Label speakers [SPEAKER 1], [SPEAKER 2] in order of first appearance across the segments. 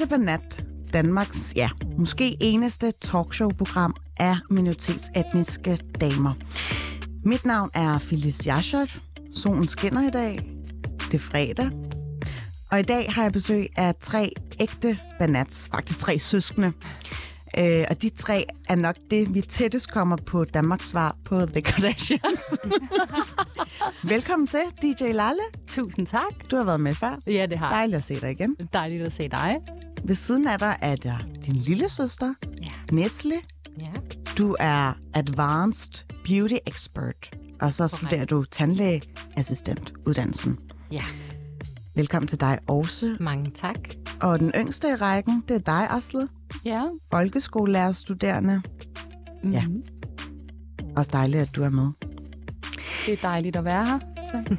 [SPEAKER 1] Til Banat, Danmarks, ja, måske eneste talkshow-program af minoritetsetniske damer. Mit navn er Phyllis Jaschert. Solen skinner i dag. Det er fredag. Og i dag har jeg besøg af tre ægte banats, faktisk tre søskende. Øh, og de tre er nok det, vi tættest kommer på Danmarks svar på The Kardashians. Velkommen til, DJ Lalle.
[SPEAKER 2] Tusind tak.
[SPEAKER 1] Du har været med før.
[SPEAKER 2] Ja, det har.
[SPEAKER 1] Dejligt at se dig igen.
[SPEAKER 2] Dejligt at se dig.
[SPEAKER 1] Ved siden af dig er der din lille søster,
[SPEAKER 2] Ja.
[SPEAKER 1] Nestle.
[SPEAKER 2] ja.
[SPEAKER 1] Du er Advanced Beauty Expert, og så studerer du tandlægeassistent uddannelsen.
[SPEAKER 2] Ja,
[SPEAKER 1] Velkommen til dig også.
[SPEAKER 2] mange tak.
[SPEAKER 1] Og den yngste i rækken, det er dig, Asle.
[SPEAKER 2] Ja.
[SPEAKER 1] Folkeskolelærerstuderende.
[SPEAKER 2] Mm-hmm.
[SPEAKER 1] Ja. Også dejligt, at du er med.
[SPEAKER 2] Det er dejligt at være her. Så.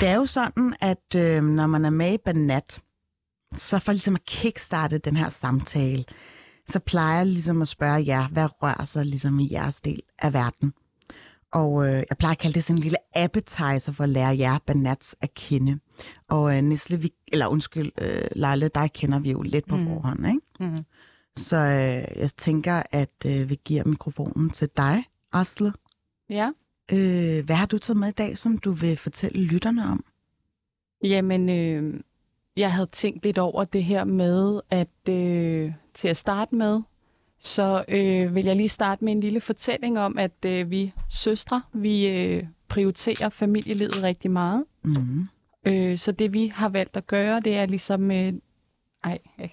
[SPEAKER 1] Det er jo sådan, at øh, når man er med i Banat, så for ligesom at kickstarte den her samtale, så plejer jeg ligesom at spørge jer, hvad rører sig ligesom i jeres del af verden? Og øh, jeg plejer at kalde det sådan en lille appetizer for at lære jer Banats at kende. Og øh, Nisle, vi, eller undskyld, øh, Leila, dig kender vi jo lidt på mm. forhånd, ikke?
[SPEAKER 2] Mm-hmm.
[SPEAKER 1] Så øh, jeg tænker, at øh, vi giver mikrofonen til dig, Asle.
[SPEAKER 2] Ja.
[SPEAKER 1] Øh, hvad har du taget med i dag, som du vil fortælle lytterne om?
[SPEAKER 2] Jamen, øh, jeg havde tænkt lidt over det her med, at øh, til at starte med, så øh, vil jeg lige starte med en lille fortælling om, at øh, vi søstre, vi øh, prioriterer familielivet rigtig meget.
[SPEAKER 1] Mm.
[SPEAKER 2] Øh, så det vi har valgt at gøre, det er ligesom... Øh, ej, jeg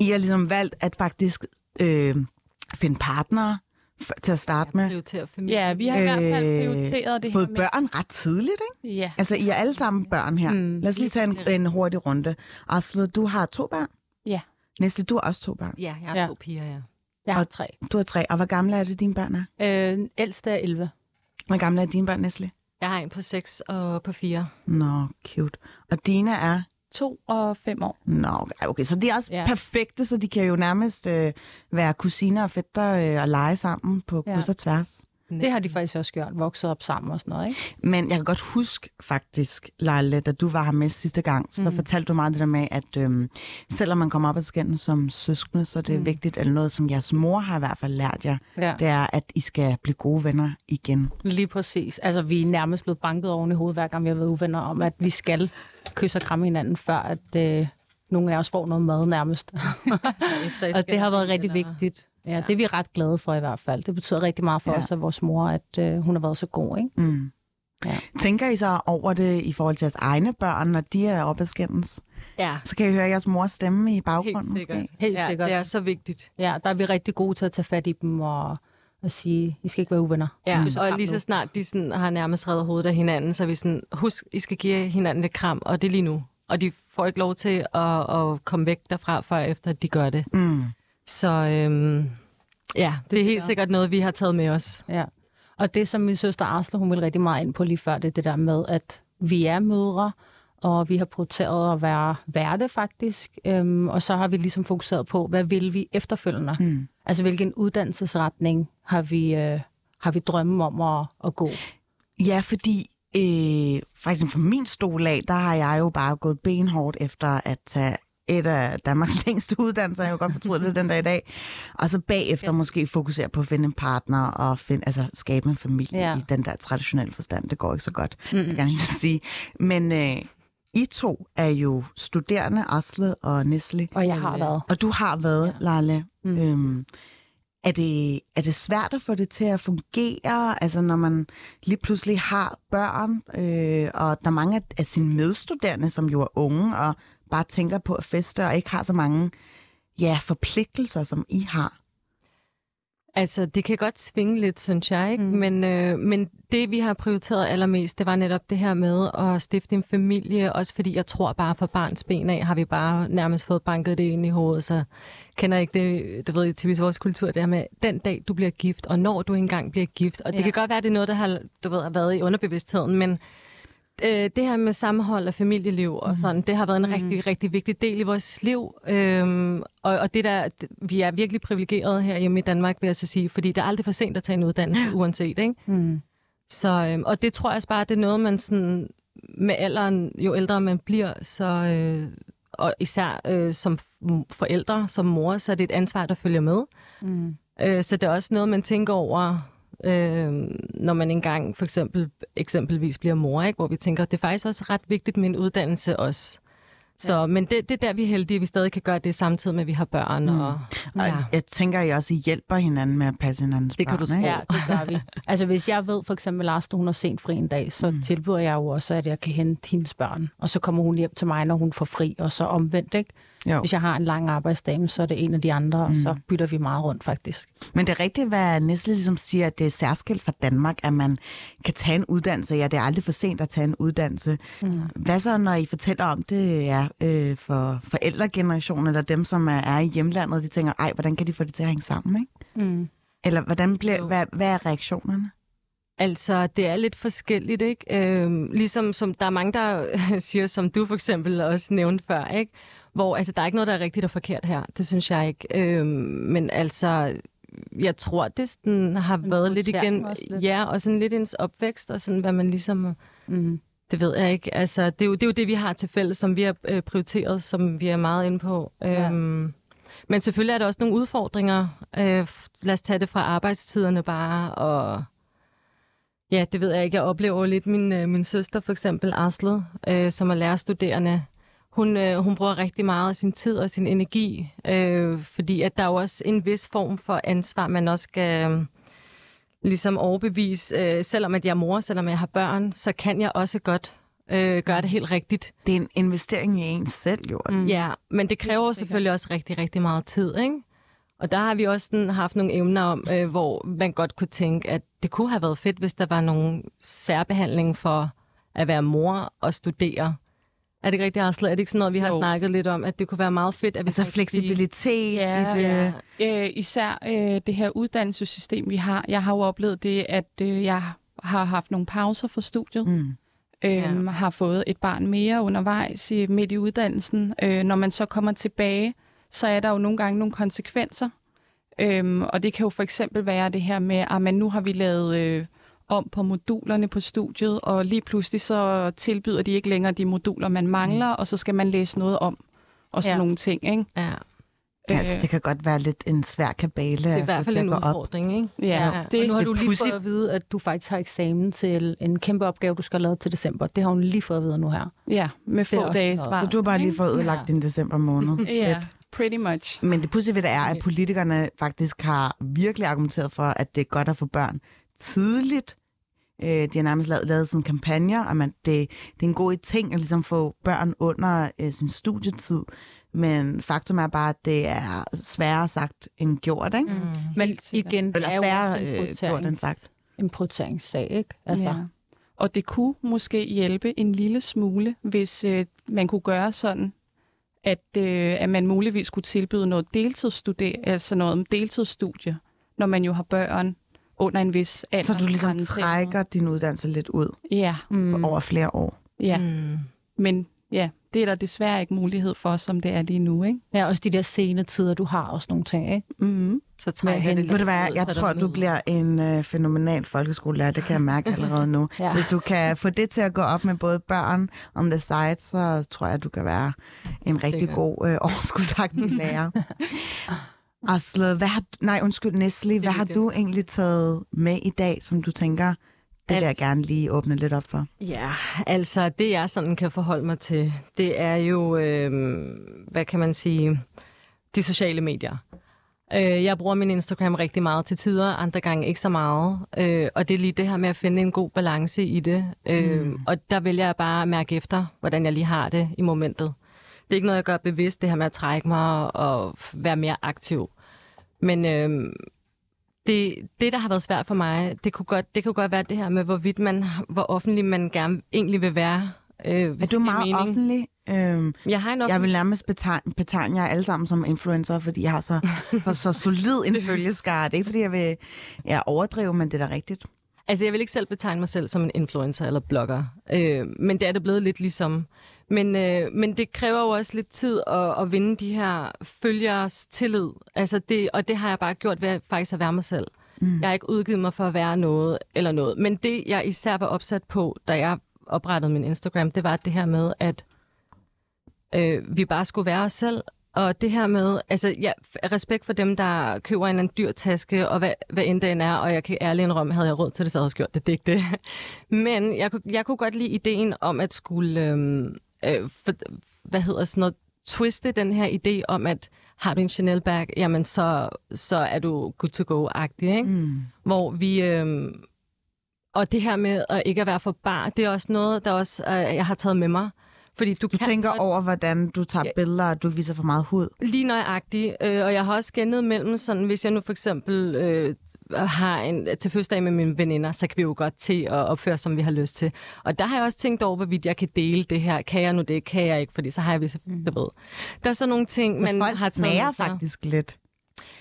[SPEAKER 1] I har ligesom valgt at faktisk øh, finde partnere til at starte med.
[SPEAKER 3] prioritere familie.
[SPEAKER 2] Ja, vi har i hvert fald prioriteret det her
[SPEAKER 1] Fået
[SPEAKER 2] med...
[SPEAKER 1] børn ret tidligt, ikke?
[SPEAKER 2] Ja,
[SPEAKER 1] Altså, I er alle sammen børn her. Mm, Lad os lige tage en, en hurtig runde. Asle, du har to børn.
[SPEAKER 2] ja.
[SPEAKER 1] Næste, du har også to børn.
[SPEAKER 3] Ja, jeg har
[SPEAKER 2] Ja.
[SPEAKER 3] to piger, ja.
[SPEAKER 2] Jeg har
[SPEAKER 1] Og-
[SPEAKER 2] tre.
[SPEAKER 1] Du har tre. Og hvor gamle er det, dine børn er?
[SPEAKER 2] Øh, ældste er 11.
[SPEAKER 1] Hvor gamle er dine børn, Nestle?
[SPEAKER 3] Jeg har en på 6 og på 4.
[SPEAKER 1] Nå, cute. Og dine er?
[SPEAKER 2] To og fem år.
[SPEAKER 1] Nå, okay. Så de er også ja.
[SPEAKER 2] Ja.
[SPEAKER 1] perfekte, så de kan jo nærmest øh, være kusiner og fætter øh, og lege sammen på
[SPEAKER 2] Ja.
[SPEAKER 1] kryds og tværs.
[SPEAKER 2] Det har de faktisk også gjort, vokset op sammen og sådan noget, ikke?
[SPEAKER 1] Men jeg kan godt huske faktisk, Leila, da du var her med sidste gang, så mm. fortalte du meget det der med, at øhm, selvom man kommer op ad skænden som søskende, så er det mm. vigtigt, eller noget, som jeres mor har i hvert fald lært jer,
[SPEAKER 2] Ja.
[SPEAKER 1] det er, at I skal blive gode venner igen.
[SPEAKER 2] Lige præcis. Altså, vi er nærmest blevet banket oven i hovedet, hver gang vi har været uvenner om, at vi skal kysse og kramme hinanden, før at øh, nogle af os får noget mad nærmest. Og det har været rigtig
[SPEAKER 3] eller-
[SPEAKER 2] vigtigt. Ja, det er vi ret glade for i hvert fald. Det betyder rigtig meget for
[SPEAKER 1] Ja.
[SPEAKER 2] os og vores mor, at øh, hun har været så god, ikke?
[SPEAKER 1] Mm.
[SPEAKER 2] Ja.
[SPEAKER 1] Tænker I så over det i forhold til jeres egne børn, når de er op ad skændes?
[SPEAKER 3] Ja,
[SPEAKER 1] Så kan I høre jeres mors stemme i baggrunden
[SPEAKER 3] helt sikkert.
[SPEAKER 1] måske?
[SPEAKER 2] Helt
[SPEAKER 3] ja,
[SPEAKER 2] sikkert.
[SPEAKER 3] Det er så vigtigt.
[SPEAKER 2] Ja, der er vi rigtig gode til at tage fat i dem og, og sige, I skal ikke være uvenner.
[SPEAKER 3] Ja,
[SPEAKER 2] Kys
[SPEAKER 3] og lige så snart de sådan, har nærmest reddet hovedet af hinanden, så vi sådan, husk, I skal give hinanden et kram, og det er lige nu. Og de får ikke lov til at, at komme væk derfra, før efter de gør det.
[SPEAKER 1] Mm.
[SPEAKER 3] Så øhm, ja, det er helt sikkert noget, vi har taget med os.
[SPEAKER 2] Ja. Og det, som min søster Arsler, hun vil rigtig meget ind på lige før, det er det der med, at vi er mødre, og vi har prioriteret at være værte faktisk. Øhm, og så har vi ligesom fokuseret på, hvad vil vi efterfølgende?
[SPEAKER 1] Mm.
[SPEAKER 2] Altså, hvilken uddannelsesretning har vi, øh, har vi drømme om at, at gå?
[SPEAKER 1] Ja, fordi øh, for eksempel på min stol af, der har jeg jo bare gået benhårdt efter at tage et af Danmarks længste uddannelser, jeg har jo godt fortrudt det den dag i dag, og så bagefter ja. måske fokusere på at finde en partner og finde, altså, skabe en familie ja. I den der traditionelle forstand. Det går ikke så godt, mm. jeg kan lige sige. Men øh, I to er jo studerende, Asle og Nestle,
[SPEAKER 2] Og jeg har været.
[SPEAKER 1] og du har været, ja. Lalle. Mm.
[SPEAKER 2] Mm.
[SPEAKER 1] Øhm, er det, er det svært at få det til at fungere, altså når man lige pludselig har børn, øh, og der er mange af- af sine medstuderende, som jo er unge, og bare tænker på at feste, og ikke har så mange ja, forpligtelser, som I har?
[SPEAKER 3] Altså, det kan godt svinge lidt, synes jeg, ikke?
[SPEAKER 2] Mm.
[SPEAKER 3] Men, øh, men det, vi har prioriteret allermest, det var netop det her med at stifte en familie, også fordi jeg tror bare for barns ben af, har vi bare nærmest fået banket det ind i hovedet, så kender ikke det, det ved jeg typisk vores kultur, det her med, den dag du bliver gift, og når du engang bliver gift, og det
[SPEAKER 2] Ja.
[SPEAKER 3] kan godt være, det er noget, der har, du ved, har været i underbevidstheden, men øh, det her med sammenhold og familieliv og sådan, det har været en mm. rigtig, rigtig vigtig del i vores liv. Øhm, og, og det der, vi er virkelig privilegerede her hjemme i Danmark, vil jeg så sige, fordi det er aldrig for sent at tage en uddannelse, uanset, ikke?
[SPEAKER 2] Mm.
[SPEAKER 3] Så, øhm, og det tror jeg også bare, det er noget, man sådan, med alderen, jo ældre man bliver, så, øh, og især øh, som forældre, som mor, så er det et ansvar, der følger med. Mm. Øh, så det er også noget, man tænker over, øh, når man engang for eksempel eksempelvis bliver mor, ikke? hvor vi tænker, det er faktisk også ret vigtigt med en uddannelse også. Så, ja. Men det, det er der, vi er heldige, at vi stadig kan gøre det samtidig med, at vi har børn. Mm. Og,
[SPEAKER 1] ja. og jeg tænker, at I også hjælper hinanden med at passe hinandens
[SPEAKER 3] det
[SPEAKER 1] børn.
[SPEAKER 3] Det kan du
[SPEAKER 4] Ja, det gør vi. altså hvis jeg ved for eksempel, at Lars, hun har sent fri en dag, så mm. tilbyder jeg jo også, at jeg kan hente hendes børn. Og så kommer hun hjem til mig, når hun får fri, og så omvendt, ikke? Jo. Hvis jeg har en lang arbejdsdag, så er det en af de andre, mm. og så bytter vi meget rundt faktisk.
[SPEAKER 1] Men det er rigtigt, hvad Nestle ligesom siger, at det er særskilt for Danmark, at man kan tage en uddannelse. Ja, det er aldrig for sent at tage en uddannelse. Mm. Hvad så, når I fortæller om det ja, øh, for forældregenerationen, eller dem, som er, er i hjemlandet, de tænker, ej, hvordan kan de få det til at hænge sammen, ikke? Mm. Eller hvordan bliver, hvad, hvad er reaktionerne?
[SPEAKER 3] Altså, det er lidt forskelligt, ikke? Øhm, ligesom som der er mange, der siger, som du for eksempel også nævnte før, ikke? Hvor altså, der er ikke noget, der er rigtigt og forkert her. Det synes jeg ikke. Øhm, men altså, jeg tror, det sådan, har en været lidt igen. Lidt. Ja, og sådan lidt ens opvækst, og sådan, hvad man ligesom... Mm. Det ved jeg ikke. Altså, det, er jo, det er jo det, vi har til fælles, som vi har øh, prioriteret, som vi er meget inde på. Ja. Øhm, men selvfølgelig er der også nogle udfordringer. Øh, lad os tage det fra arbejdstiderne bare, og ja, det ved jeg ikke. Jeg oplever lidt min, øh, min søster, for eksempel Arslet, øh, som er lærerstuderende, hun, øh, hun bruger rigtig meget af sin tid og sin energi, øh, fordi at der er jo også en vis form for ansvar, man også skal øh, ligesom overbevise. Øh, selvom at jeg er mor, selvom jeg har børn, så kan jeg også godt øh, gøre det helt rigtigt.
[SPEAKER 1] Det er en investering i ens selv, jo.
[SPEAKER 3] Mm. Ja, men det kræver det selvfølgelig også rigtig, rigtig meget tid, ikke? Og der har vi også sådan, haft nogle emner om, øh, hvor man godt kunne tænke, at det kunne have været fedt, hvis der var nogle særbehandling for at være mor og studere. Er det ikke rigtigt, Arslet? Er det ikke sådan noget, vi har jo. snakket lidt om, at det kunne være meget fedt? At vi
[SPEAKER 1] altså fleksibilitet
[SPEAKER 2] ja, i det. Ja. Øh, især øh, det her uddannelsessystem, vi har. Jeg har jo oplevet det, at øh, jeg har haft nogle pauser for studiet. Mm. Øhm, ja. Har fået et barn mere undervejs i, midt i uddannelsen. Øh, når man så kommer tilbage, så er der jo nogle gange nogle konsekvenser. Øhm, og det kan jo for eksempel være det her med, at man nu har vi lavet... Øh, om på modulerne på studiet, og lige pludselig så tilbyder de ikke længere de moduler, man mangler, mm. og så skal man læse noget om, og sådan ja. nogle ting. Ikke?
[SPEAKER 3] Ja.
[SPEAKER 1] Ja, altså, det kan godt være lidt en svær kabale
[SPEAKER 3] Det er i hvert fald en udfordring, ikke?
[SPEAKER 4] Ja. ja. Det, og nu har du lige fået at vide, at du faktisk har eksamen til en kæmpe opgave, du skal lave til december. Det har hun lige fået at vide nu her.
[SPEAKER 2] Ja, med få dage svar.
[SPEAKER 1] Så du har bare lige fået udlagt ja. din december måned.
[SPEAKER 2] ja, pretty much.
[SPEAKER 1] Men det positive ved det er, at politikerne faktisk har virkelig argumenteret for, at det er godt at få børn tidligt, Øh, de har nærmest lavet, lavet sådan kampagner, og man, det, det er en god ting at ligesom få børn under øh, sin studietid. Men faktum er bare, at det er sværere sagt end gjort, ikke? Mm.
[SPEAKER 4] Men igen, det er sværere jo også en, øh, gjort end sagt. en prioriteringssag, ikke? Altså. Ja.
[SPEAKER 2] Og det kunne måske hjælpe en lille smule, hvis øh, man kunne gøre sådan, at, øh, at man muligvis kunne tilbyde noget deltidsstudie, altså noget deltidsstudie, når man jo har børn under en vis alder.
[SPEAKER 1] Så du ligesom trækker din uddannelse lidt ud
[SPEAKER 2] ja.
[SPEAKER 1] Mm. over flere år.
[SPEAKER 2] Ja, mm. men ja, det er der desværre ikke mulighed for, som det er lige nu. Ikke?
[SPEAKER 4] Ja, også de der sene tider, du har også nogle ting, ikke?
[SPEAKER 2] Mm-hmm.
[SPEAKER 3] Så trækker det
[SPEAKER 1] lidt hvad, jeg tror, du bliver en øh, fænomenal folkeskolelærer, det kan jeg mærke allerede nu. ja. Hvis du kan få det til at gå op med både børn om det side, så tror jeg, du kan være en rigtig Sikkert. god øh, overskudsagtig lærer. Asle, hvad har, nej, undskyld, Nestle, hvad har du egentlig taget med i dag, som du tænker, det vil jeg gerne lige åbne lidt op for?
[SPEAKER 3] Ja, altså det jeg sådan kan forholde mig til, det er jo, øh, hvad kan man sige, de sociale medier. Øh, jeg bruger min Instagram rigtig meget til tider, andre gange ikke så meget. Øh, og det er lige det her med at finde en god balance i det. Øh, mm. Og der vil jeg bare mærke efter, hvordan jeg lige har det i momentet. Det er ikke noget, jeg gør bevidst, det her med at trække mig og være mere aktiv. Men øh, det, det, der har været svært for mig, det kunne godt, det kunne godt være det her med, hvorvidt man, hvor offentlig man gerne egentlig vil være.
[SPEAKER 1] Øh, hvis er du meget mening. offentlig? Øhm,
[SPEAKER 3] jeg, har en offentlig...
[SPEAKER 1] jeg vil nærmest betegne, betegne jer alle sammen som influencer, fordi jeg har så, for så solid en følgeskare. Det er ikke, fordi jeg vil jeg overdrive, men det er da rigtigt.
[SPEAKER 3] Altså, jeg vil ikke selv betegne mig selv som en influencer eller blogger, øh, men det er det blevet lidt ligesom. Men, øh, men det kræver jo også lidt tid at, at vinde de her følgers tillid. Altså det, og det har jeg bare gjort ved faktisk at være mig selv. Mm. Jeg har ikke udgivet mig for at være noget eller noget. Men det, jeg især var opsat på, da jeg oprettede min Instagram, det var det her med, at øh, vi bare skulle være os selv, og det her med, altså ja, respekt for dem, der køber en eller anden dyr taske, og hvad, hvad end den er, og jeg kan ærligt indrømme, havde jeg råd til det, så havde jeg gjort det, det ikke det. Men jeg, jeg kunne godt lide ideen om at skulle, øhm, øh, for, hvad hedder sådan noget, twiste den her idé om, at har du en Chanel bag, jamen så, så er du good to go-agtig, ikke? Mm. Hvor vi... Øhm, og det her med at ikke at være for bar, det er også noget, der også øh, jeg har taget med mig. Fordi du,
[SPEAKER 1] du
[SPEAKER 3] kan
[SPEAKER 1] tænker godt... over, hvordan du tager ja. billeder, og du viser for meget hud?
[SPEAKER 3] Lige nøjagtigt. Øh, og jeg har også skændet mellem sådan, hvis jeg nu for eksempel øh, har en til fødselsdag med mine veninder, så kan vi jo godt til at opføre, som vi har lyst til. Og der har jeg også tænkt over, hvorvidt jeg kan dele det her. Kan jeg nu det? Kan jeg ikke? Fordi så har jeg vist, mm. ved. Der er så nogle ting,
[SPEAKER 1] så
[SPEAKER 3] man har
[SPEAKER 1] taget faktisk lidt?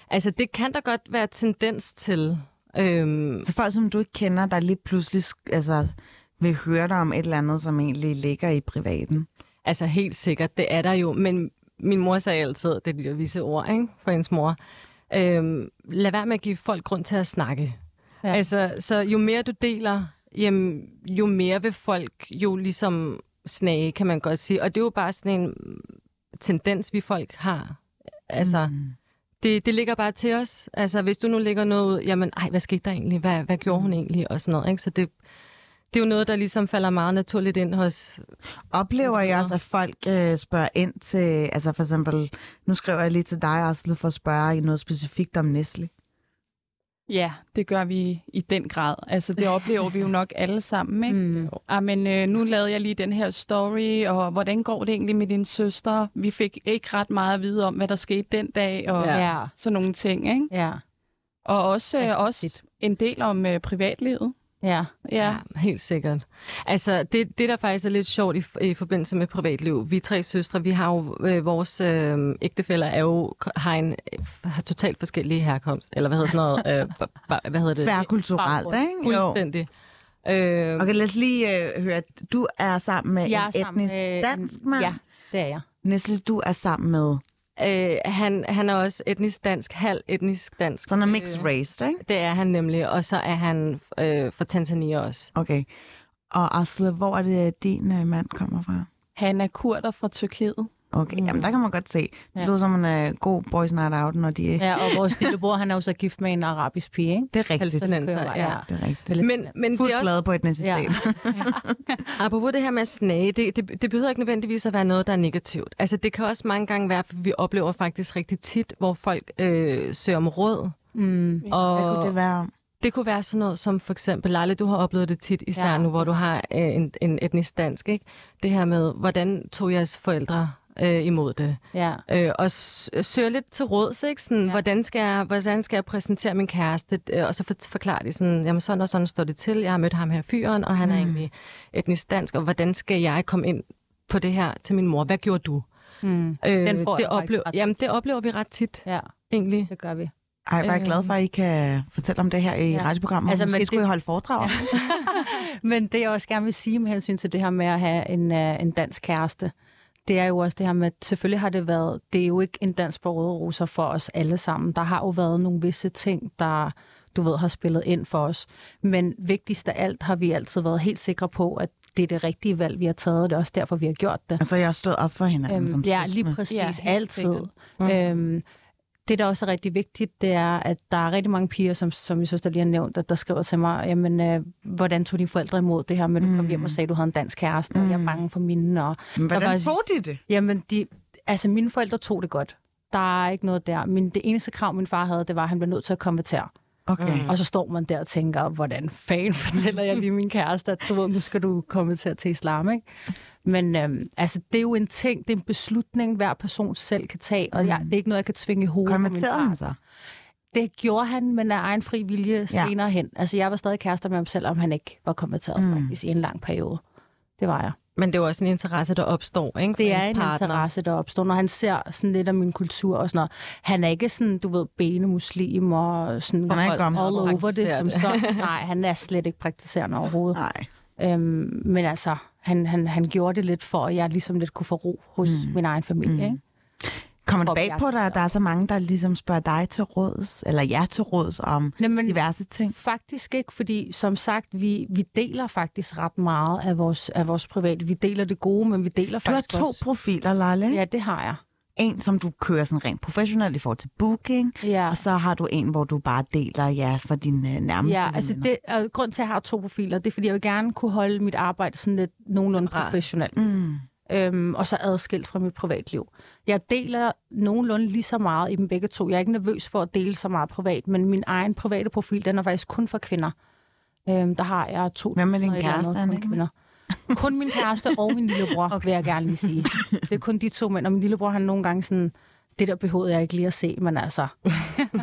[SPEAKER 3] Altså, det kan der godt være tendens til. Øhm...
[SPEAKER 1] Så folk, som du ikke kender, der lige pludselig altså, vil høre dig om et eller andet, som egentlig ligger i privaten?
[SPEAKER 3] Altså helt sikkert, det er der jo. Men min mor sagde altid, det er de visse ord ikke, for hendes mor, øhm, lad være med at give folk grund til at snakke. Ja. Altså, så jo mere du deler, jamen, jo mere vil folk jo ligesom snage, kan man godt sige. Og det er jo bare sådan en tendens, vi folk har. Altså, mm. det, det ligger bare til os. Altså, hvis du nu lægger noget ud, jamen, ej, hvad skete der egentlig? Hvad, hvad gjorde hun egentlig? Og sådan noget, ikke? Så det, det er jo noget, der ligesom falder meget naturligt ind hos...
[SPEAKER 1] Oplever jeg også, at folk øh, spørger ind til, altså for eksempel, nu skriver jeg lige til dig, også for at spørge i noget specifikt om Nestle.
[SPEAKER 2] Ja, det gør vi i den grad. Altså, det oplever vi jo nok alle sammen, ikke? Mm. Ah, men øh, nu lavede jeg lige den her story, og hvordan går det egentlig med din søster? Vi fik ikke ret meget at vide om, hvad der skete den dag, og ja. sådan nogle ting, ikke?
[SPEAKER 4] Ja.
[SPEAKER 2] Og også, øh, også en del om øh, privatlivet.
[SPEAKER 3] Ja. ja, helt sikkert. Altså, det, det der faktisk er lidt sjovt i, i forbindelse med privatliv, vi tre søstre, vi har jo, øh, vores øh, ægtefælder er jo, har en har totalt forskellige herkomst, eller hvad hedder sådan noget, øh, ba, ba, hvad hedder det?
[SPEAKER 1] Sværkulturelt, ikke?
[SPEAKER 3] Fuldstændig.
[SPEAKER 1] Øh, okay, lad os lige øh, høre, du er sammen med jeg en etnisk med, dansk mand.
[SPEAKER 4] Ja, det er jeg.
[SPEAKER 1] Nestle, du er sammen med
[SPEAKER 3] Øh, han, han er også etnisk dansk, halv etnisk dansk.
[SPEAKER 1] Så han er mixed øh, race, ikke?
[SPEAKER 3] Det er han nemlig, og så er han øh, fra Tanzania også.
[SPEAKER 1] Okay. Og Asle, hvor er det, din øh, mand kommer fra?
[SPEAKER 2] Han er kurder fra Tyrkiet.
[SPEAKER 1] Okay, mm. jamen der kan man godt se. Det ja. lyder som en uh, god boys night out, når de...
[SPEAKER 4] Ja, og vores lillebror, han er jo så gift med en arabisk pige, ikke?
[SPEAKER 1] Det er rigtigt.
[SPEAKER 3] ja. ja.
[SPEAKER 1] Det er rigtigt.
[SPEAKER 3] Men, men
[SPEAKER 1] Fuldt det er også... på etnicitet. Ja.
[SPEAKER 3] ja. Apropos det her med at snage, det, det, det behøver ikke nødvendigvis at være noget, der er negativt. Altså det kan også mange gange være, for vi oplever faktisk rigtig tit, hvor folk øh, søger om råd.
[SPEAKER 1] Mm. Og Hvad kunne det være?
[SPEAKER 3] Det kunne være sådan noget som for eksempel, Leila, du har oplevet det tit, især ja. nu, hvor du har øh, en, en etnisk dansk, ikke? Det her med, hvordan tog jeres forældre øh, imod det.
[SPEAKER 4] Ja.
[SPEAKER 3] Øh, og søger lidt til råds, ikke? Sådan, ja. hvordan, skal jeg, hvordan skal jeg præsentere min kæreste? Øh, og så for, forklare de sådan, jamen sådan og sådan står det til. Jeg har mødt ham her fyren, og han mm. er egentlig etnisk dansk. Og hvordan skal jeg komme ind på det her til min mor? Hvad gjorde du?
[SPEAKER 4] Mm. Øh, Den får
[SPEAKER 3] det, oplever, jamen, det oplever vi ret tit,
[SPEAKER 4] ja.
[SPEAKER 3] egentlig.
[SPEAKER 4] det gør vi.
[SPEAKER 1] Ej, jeg er glad for, at I kan fortælle om det her i ja. radioprogrammet. Altså, Måske skulle det... I holde foredrag. Ja.
[SPEAKER 4] men det, jeg også gerne vil sige med hensyn til det her med at have en, uh, en dansk kæreste, det er jo også det her med, at selvfølgelig har det været, det er jo ikke en dans på røde roser for os alle sammen. Der har jo været nogle visse ting, der du ved, har spillet ind for os. Men vigtigst af alt har vi altid været helt sikre på, at det er det rigtige valg, vi har taget, og det er også derfor, vi har gjort det.
[SPEAKER 1] Altså, jeg har stået op for hinanden øhm, som
[SPEAKER 4] Ja, lige præcis. Ja, altid. Mm. Øhm, det, der også er rigtig vigtigt, det er, at der er rigtig mange piger, som, som jeg synes, der lige har nævnt, at der skriver til mig, jamen, øh, hvordan tog dine forældre imod det her med, at du kom hjem og mm. sagde, at du havde en dansk kæreste, mm. og jeg er mm. bange for mine. Og
[SPEAKER 1] Men hvordan var, tog de det?
[SPEAKER 4] Jamen, de, altså, mine forældre tog det godt. Der er ikke noget der. Men det eneste krav, min far havde, det var, at han blev nødt til at konvertere.
[SPEAKER 1] Okay.
[SPEAKER 4] Mm. Og så står man der og tænker, hvordan fanden fortæller jeg lige min kæreste, at du ved, nu skal du komme til at til islam, ikke? Men øhm, altså, det er jo en ting, det er en beslutning, hver person selv kan tage, og jeg, det er ikke noget, jeg kan tvinge i hovedet
[SPEAKER 1] Konverterede han så?
[SPEAKER 4] Det gjorde han, men af egen fri vilje senere ja. hen. Altså, jeg var stadig kærester med ham selv, om han ikke var konverteret mm. faktisk i en lang periode. Det var jeg.
[SPEAKER 3] Men det er jo også en interesse, der opstår, ikke?
[SPEAKER 4] Det er en partner. interesse, der opstår, når han ser sådan lidt af min kultur og sådan noget. Han er ikke sådan, du ved, bene muslim og sådan
[SPEAKER 1] han er ikke
[SPEAKER 4] all over det som så. Nej, han er slet ikke praktiserende overhovedet.
[SPEAKER 1] Nej.
[SPEAKER 4] Øhm, men altså, han, han, han gjorde det lidt for, at jeg ligesom lidt kunne få ro hos mm. min egen familie, mm. ikke?
[SPEAKER 1] Kommer det bag på dig, at der er så mange, der ligesom spørger dig til råds, eller jer til råds om Jamen, diverse ting?
[SPEAKER 4] Faktisk ikke, fordi som sagt, vi, vi deler faktisk ret meget af vores, af vores private. Vi deler det gode, men vi deler
[SPEAKER 1] du
[SPEAKER 4] faktisk
[SPEAKER 1] Du har to
[SPEAKER 4] også...
[SPEAKER 1] profiler, Leila.
[SPEAKER 4] Ja, det har jeg.
[SPEAKER 1] En, som du kører sådan rent professionelt i forhold til booking,
[SPEAKER 4] ja.
[SPEAKER 1] og så har du en, hvor du bare deler ja, for din uh, nærmeste
[SPEAKER 4] Ja, altså det, og grund til, at jeg har to profiler, det er, fordi jeg vil gerne kunne holde mit arbejde sådan lidt nogenlunde professionelt.
[SPEAKER 1] Mm
[SPEAKER 4] øhm, og så adskilt fra mit privatliv. Jeg deler nogenlunde lige så meget i dem begge to. Jeg er ikke nervøs for at dele så meget privat, men min egen private profil, den er faktisk kun for kvinder. Øhm, der har jeg to...
[SPEAKER 1] Hvem er din kæreste,
[SPEAKER 4] kun kvinder. Kun min kæreste og min lillebror, okay. vil jeg gerne lige sige. Det er kun de to mænd, og min lillebror, han nogle gange sådan det der behøvede jeg ikke lige at se, men altså,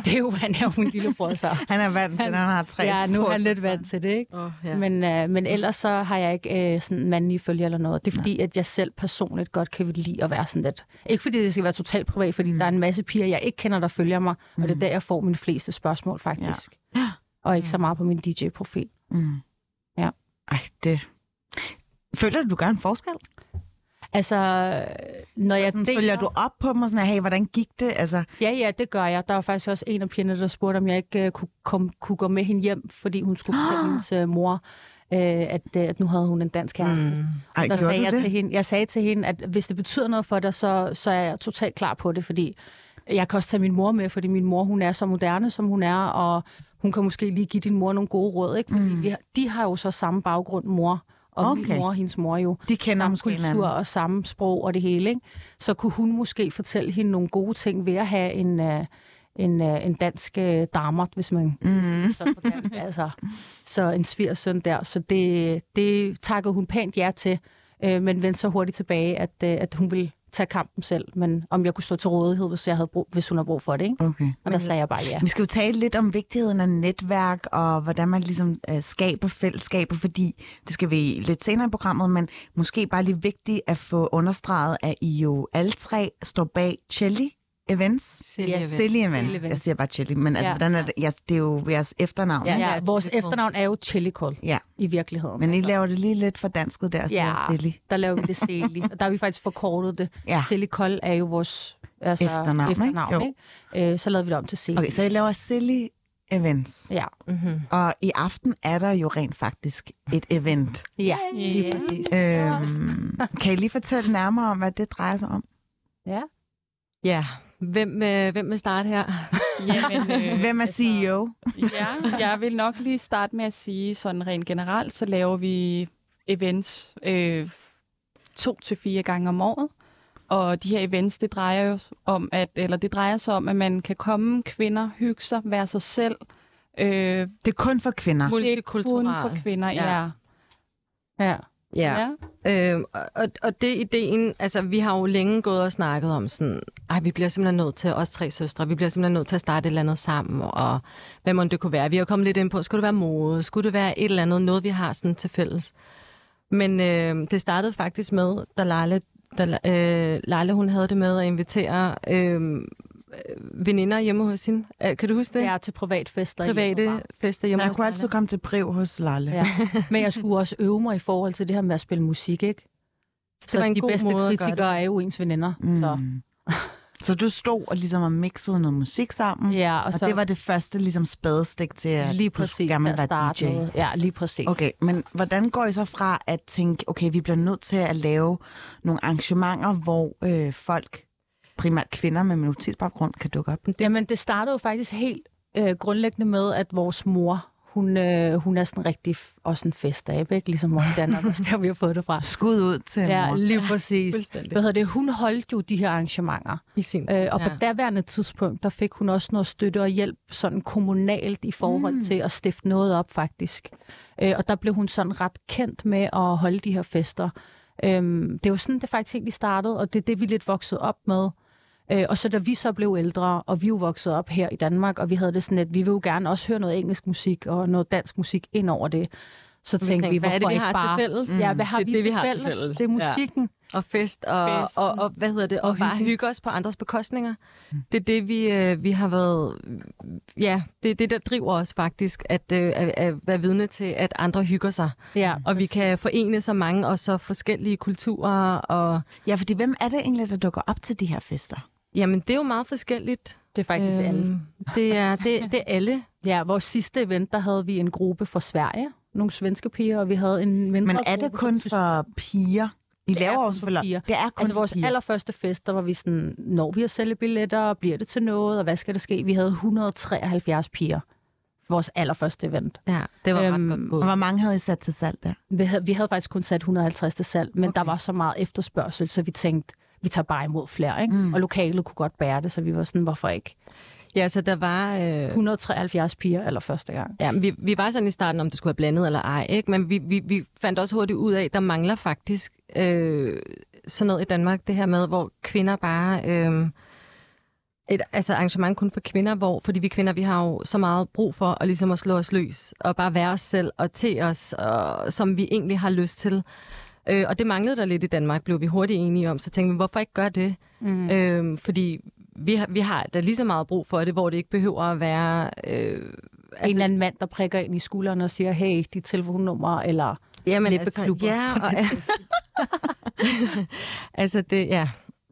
[SPEAKER 4] det er jo, han er jo min lillebror, så.
[SPEAKER 1] han er vant til, han, han har tre
[SPEAKER 4] Ja, nu er han lidt vant til det, ikke? Oh, ja. men, øh, men ellers så har jeg ikke øh, sådan mandlige følge eller noget. Det er fordi, Nej. at jeg selv personligt godt kan lide at være sådan lidt. Ikke fordi det skal være totalt privat, fordi mm. der er en masse piger, jeg ikke kender, der følger mig, mm. og det er mm. der, jeg får mine fleste spørgsmål faktisk. Ja. Og ikke så meget på min DJ-profil.
[SPEAKER 1] Mm.
[SPEAKER 4] Ja.
[SPEAKER 1] Ej, det... Føler du, du gør en forskel?
[SPEAKER 4] Altså, når jeg
[SPEAKER 1] sådan, deler... Følger du op på dem og sådan, hey, hvordan gik det? Altså...
[SPEAKER 4] Ja, ja, det gør jeg. Der var faktisk også en af pigerne, der spurgte, om jeg ikke uh, kunne, kom, kunne gå med hende hjem, fordi hun skulle fortælle hendes uh, mor, uh, at, uh, at nu havde hun en dansk kæreste. Mm.
[SPEAKER 1] Ej,
[SPEAKER 4] der
[SPEAKER 1] sagde
[SPEAKER 4] jeg,
[SPEAKER 1] det?
[SPEAKER 4] til hende, jeg sagde til hende, at hvis det betyder noget for dig, så, så er jeg totalt klar på det, fordi jeg kan også tage min mor med, fordi min mor, hun er så moderne, som hun er, og hun kan måske lige give din mor nogle gode råd, ikke? Fordi mm. vi, de har jo så samme baggrund, mor og okay. min mor og hendes mor jo.
[SPEAKER 1] De kender
[SPEAKER 4] samme
[SPEAKER 1] måske
[SPEAKER 4] kultur
[SPEAKER 1] hinanden.
[SPEAKER 4] og samme sprog og det hele. Ikke? Så kunne hun måske fortælle hende nogle gode ting ved at have en, uh, en, uh, en dansk uh, damer, hvis man mm. siger så på dansk. altså, så en svigersøn der. Så det, det takkede hun pænt ja til, uh, men vendte så hurtigt tilbage, at, uh, at hun ville tage kampen selv, men om jeg kunne stå til rådighed, hvis, jeg havde brug, hvis hun havde brug for det. Ikke?
[SPEAKER 1] Okay.
[SPEAKER 4] Og der sagde jeg bare ja.
[SPEAKER 1] Vi skal jo tale lidt om vigtigheden af netværk, og hvordan man ligesom uh, skaber fællesskaber, fordi det skal vi lidt senere i programmet, men måske bare lige vigtigt at få understreget, at I jo alle tre står bag Chelly Events.
[SPEAKER 3] Silly yes.
[SPEAKER 1] Events. Silly events. events. Jeg siger bare Chili, men altså, ja. hvordan er det? Yes, det er jo jeres efternavn.
[SPEAKER 4] Ja, ja, vores efternavn er jo Chili Col
[SPEAKER 1] ja.
[SPEAKER 4] i virkeligheden.
[SPEAKER 1] Men I altså. laver det lige lidt for dansket der, så
[SPEAKER 4] ja,
[SPEAKER 1] Silly.
[SPEAKER 4] der laver vi det Silly. Og der har vi faktisk forkortet det. Ja. Silly Col er jo vores altså,
[SPEAKER 1] efternavn,
[SPEAKER 4] efternavn
[SPEAKER 1] ikke?
[SPEAKER 4] ikke? Øh, så lavede vi det om til Silly.
[SPEAKER 1] Okay, så I laver Silly events.
[SPEAKER 4] Ja.
[SPEAKER 1] Mm-hmm. Og i aften er der jo rent faktisk et event.
[SPEAKER 4] ja, lige præcis.
[SPEAKER 1] Øhm, kan I lige fortælle nærmere om, hvad det drejer sig om?
[SPEAKER 4] Ja.
[SPEAKER 3] Ja, Hvem, øh, hvem vil starte her?
[SPEAKER 1] Jamen, øh, hvem er CEO?
[SPEAKER 2] ja, jeg vil nok lige starte med at sige, sådan rent generelt, så laver vi events øh, to til fire gange om året. Og de her events, det drejer jo om, at, eller det drejer sig om, at man kan komme, kvinder, hygge sig, være sig selv.
[SPEAKER 1] Øh, det er kun for kvinder?
[SPEAKER 2] Det er kun for kvinder, ja.
[SPEAKER 4] ja. Ja.
[SPEAKER 3] Ja. ja. Øh, og, og det ideen, altså vi har jo længe gået og snakket om sådan, ej, vi bliver simpelthen nødt til, os tre søstre, vi bliver simpelthen nødt til at starte et eller andet sammen, og hvad må det kunne være? Vi har kommet lidt ind på, skulle det være mode? Skulle det være et eller andet, noget vi har sådan til fælles? Men øh, det startede faktisk med, da Leila, da, øh, Leila hun havde det med at invitere øh, veninder hjemme hos hende. Kan du huske det?
[SPEAKER 4] Ja, til privatfester.
[SPEAKER 3] Private hjemme fester hjemme
[SPEAKER 1] Men jeg kunne altid komme til priv hos Lalle. Ja.
[SPEAKER 4] Men jeg skulle også øve mig i forhold til det her med at spille musik, ikke? Så, så de bedste kritikere er jo ens veninder. Mm. Så.
[SPEAKER 1] Så du stod og ligesom og mixede noget musik sammen,
[SPEAKER 4] ja, og,
[SPEAKER 1] og
[SPEAKER 4] så,
[SPEAKER 1] det var det første ligesom spadestik til, at
[SPEAKER 4] lige præcis,
[SPEAKER 1] du gerne
[SPEAKER 4] starte DJ. Noget. Ja, lige præcis.
[SPEAKER 1] Okay, men hvordan går I så fra at tænke, okay, vi bliver nødt til at lave nogle arrangementer, hvor øh, folk primært kvinder med minoritetsbaggrund kan dukke op?
[SPEAKER 4] Jamen, det startede jo faktisk helt øh, grundlæggende med, at vores mor, hun, øh, hun er sådan rigtig også en festabe, ikke? Ligesom vores Danmark, også der vi har fået det fra.
[SPEAKER 1] Skud ud til
[SPEAKER 4] Ja,
[SPEAKER 1] mor.
[SPEAKER 4] lige præcis. Hvad hedder det? Hun holdt jo de her arrangementer.
[SPEAKER 3] I sin tid,
[SPEAKER 4] øh, Og på
[SPEAKER 3] ja.
[SPEAKER 4] daværende tidspunkt, der fik hun også noget støtte og hjælp sådan kommunalt i forhold mm. til at stifte noget op, faktisk. Øh, og der blev hun sådan ret kendt med at holde de her fester. Øhm, det var sådan, det faktisk egentlig startede, og det er det, vi lidt voksede op med. Øh, og så da vi så blev ældre, og vi jo voksede op her i Danmark, og vi havde det sådan, at vi vil jo gerne også høre noget engelsk musik og noget dansk musik ind over det. Så tænkte tænkte vi, hvorfor
[SPEAKER 3] hvad er det, vi
[SPEAKER 4] ikke
[SPEAKER 3] har
[SPEAKER 4] bare...
[SPEAKER 3] til fælles?
[SPEAKER 4] Ja, hvad har
[SPEAKER 3] det,
[SPEAKER 4] vi,
[SPEAKER 3] det,
[SPEAKER 4] til,
[SPEAKER 3] vi har
[SPEAKER 4] fælles?
[SPEAKER 3] til fælles?
[SPEAKER 4] Det er musikken.
[SPEAKER 3] Ja. Og fest, og, og, og, hvad hedder det, og, og bare hygge os på andres bekostninger. Mm. Det er det, vi, øh, vi har været... Ja, det er det, der driver os faktisk, at, øh, at, at være vidne til, at andre hygger sig.
[SPEAKER 4] Ja,
[SPEAKER 3] og vi kan forene så mange og så forskellige kulturer. Og...
[SPEAKER 1] Ja, fordi hvem er det egentlig, der dukker op til de her fester?
[SPEAKER 3] Jamen, det er jo meget forskelligt.
[SPEAKER 4] Det er faktisk øhm, alle.
[SPEAKER 3] Det er, det, det er alle.
[SPEAKER 4] Ja, vores sidste event, der havde vi en gruppe fra Sverige, nogle svenske piger, og vi havde en mindre
[SPEAKER 1] Men er det kun for piger? I laver også
[SPEAKER 4] selvfølgelig.
[SPEAKER 1] Det er kun
[SPEAKER 4] altså vores
[SPEAKER 1] piger.
[SPEAKER 4] allerførste fest, der var vi sådan, når vi at sælge billetter, bliver det til noget, og hvad skal der ske? Vi havde 173 piger for vores allerførste event.
[SPEAKER 3] Ja, det var øhm, ret godt gået.
[SPEAKER 1] Og hvor mange havde I sat til salg der?
[SPEAKER 4] Vi havde, vi havde faktisk kun sat 150 til salg, men okay. der var så meget efterspørgsel, så vi tænkte, vi tager bare imod flere, ikke? Mm. Og lokalet kunne godt bære det, så vi var sådan, hvorfor ikke?
[SPEAKER 3] Ja, så der var... Øh...
[SPEAKER 4] 173 piger eller første gang.
[SPEAKER 3] Ja, vi, vi var sådan i starten, om det skulle være blandet eller ej, ikke? men vi, vi, vi fandt også hurtigt ud af, at der mangler faktisk øh, sådan noget i Danmark, det her med, hvor kvinder bare... Øh, et altså arrangement kun for kvinder, hvor, fordi vi kvinder, vi har jo så meget brug for at, ligesom at slå os løs, og bare være os selv og til os, og, som vi egentlig har lyst til. Øh, og det manglede der lidt i Danmark, blev vi hurtigt enige om. Så tænkte vi, hvorfor ikke gøre det? Mm. Øh, fordi vi har, vi har da lige så meget brug for det, hvor det ikke behøver at være... Øh,
[SPEAKER 4] altså, en eller anden mand, der prikker ind i skulderen og siger, hey, dit telefonnummer, eller Jamen, altså,
[SPEAKER 3] ja, og, altså det, ja,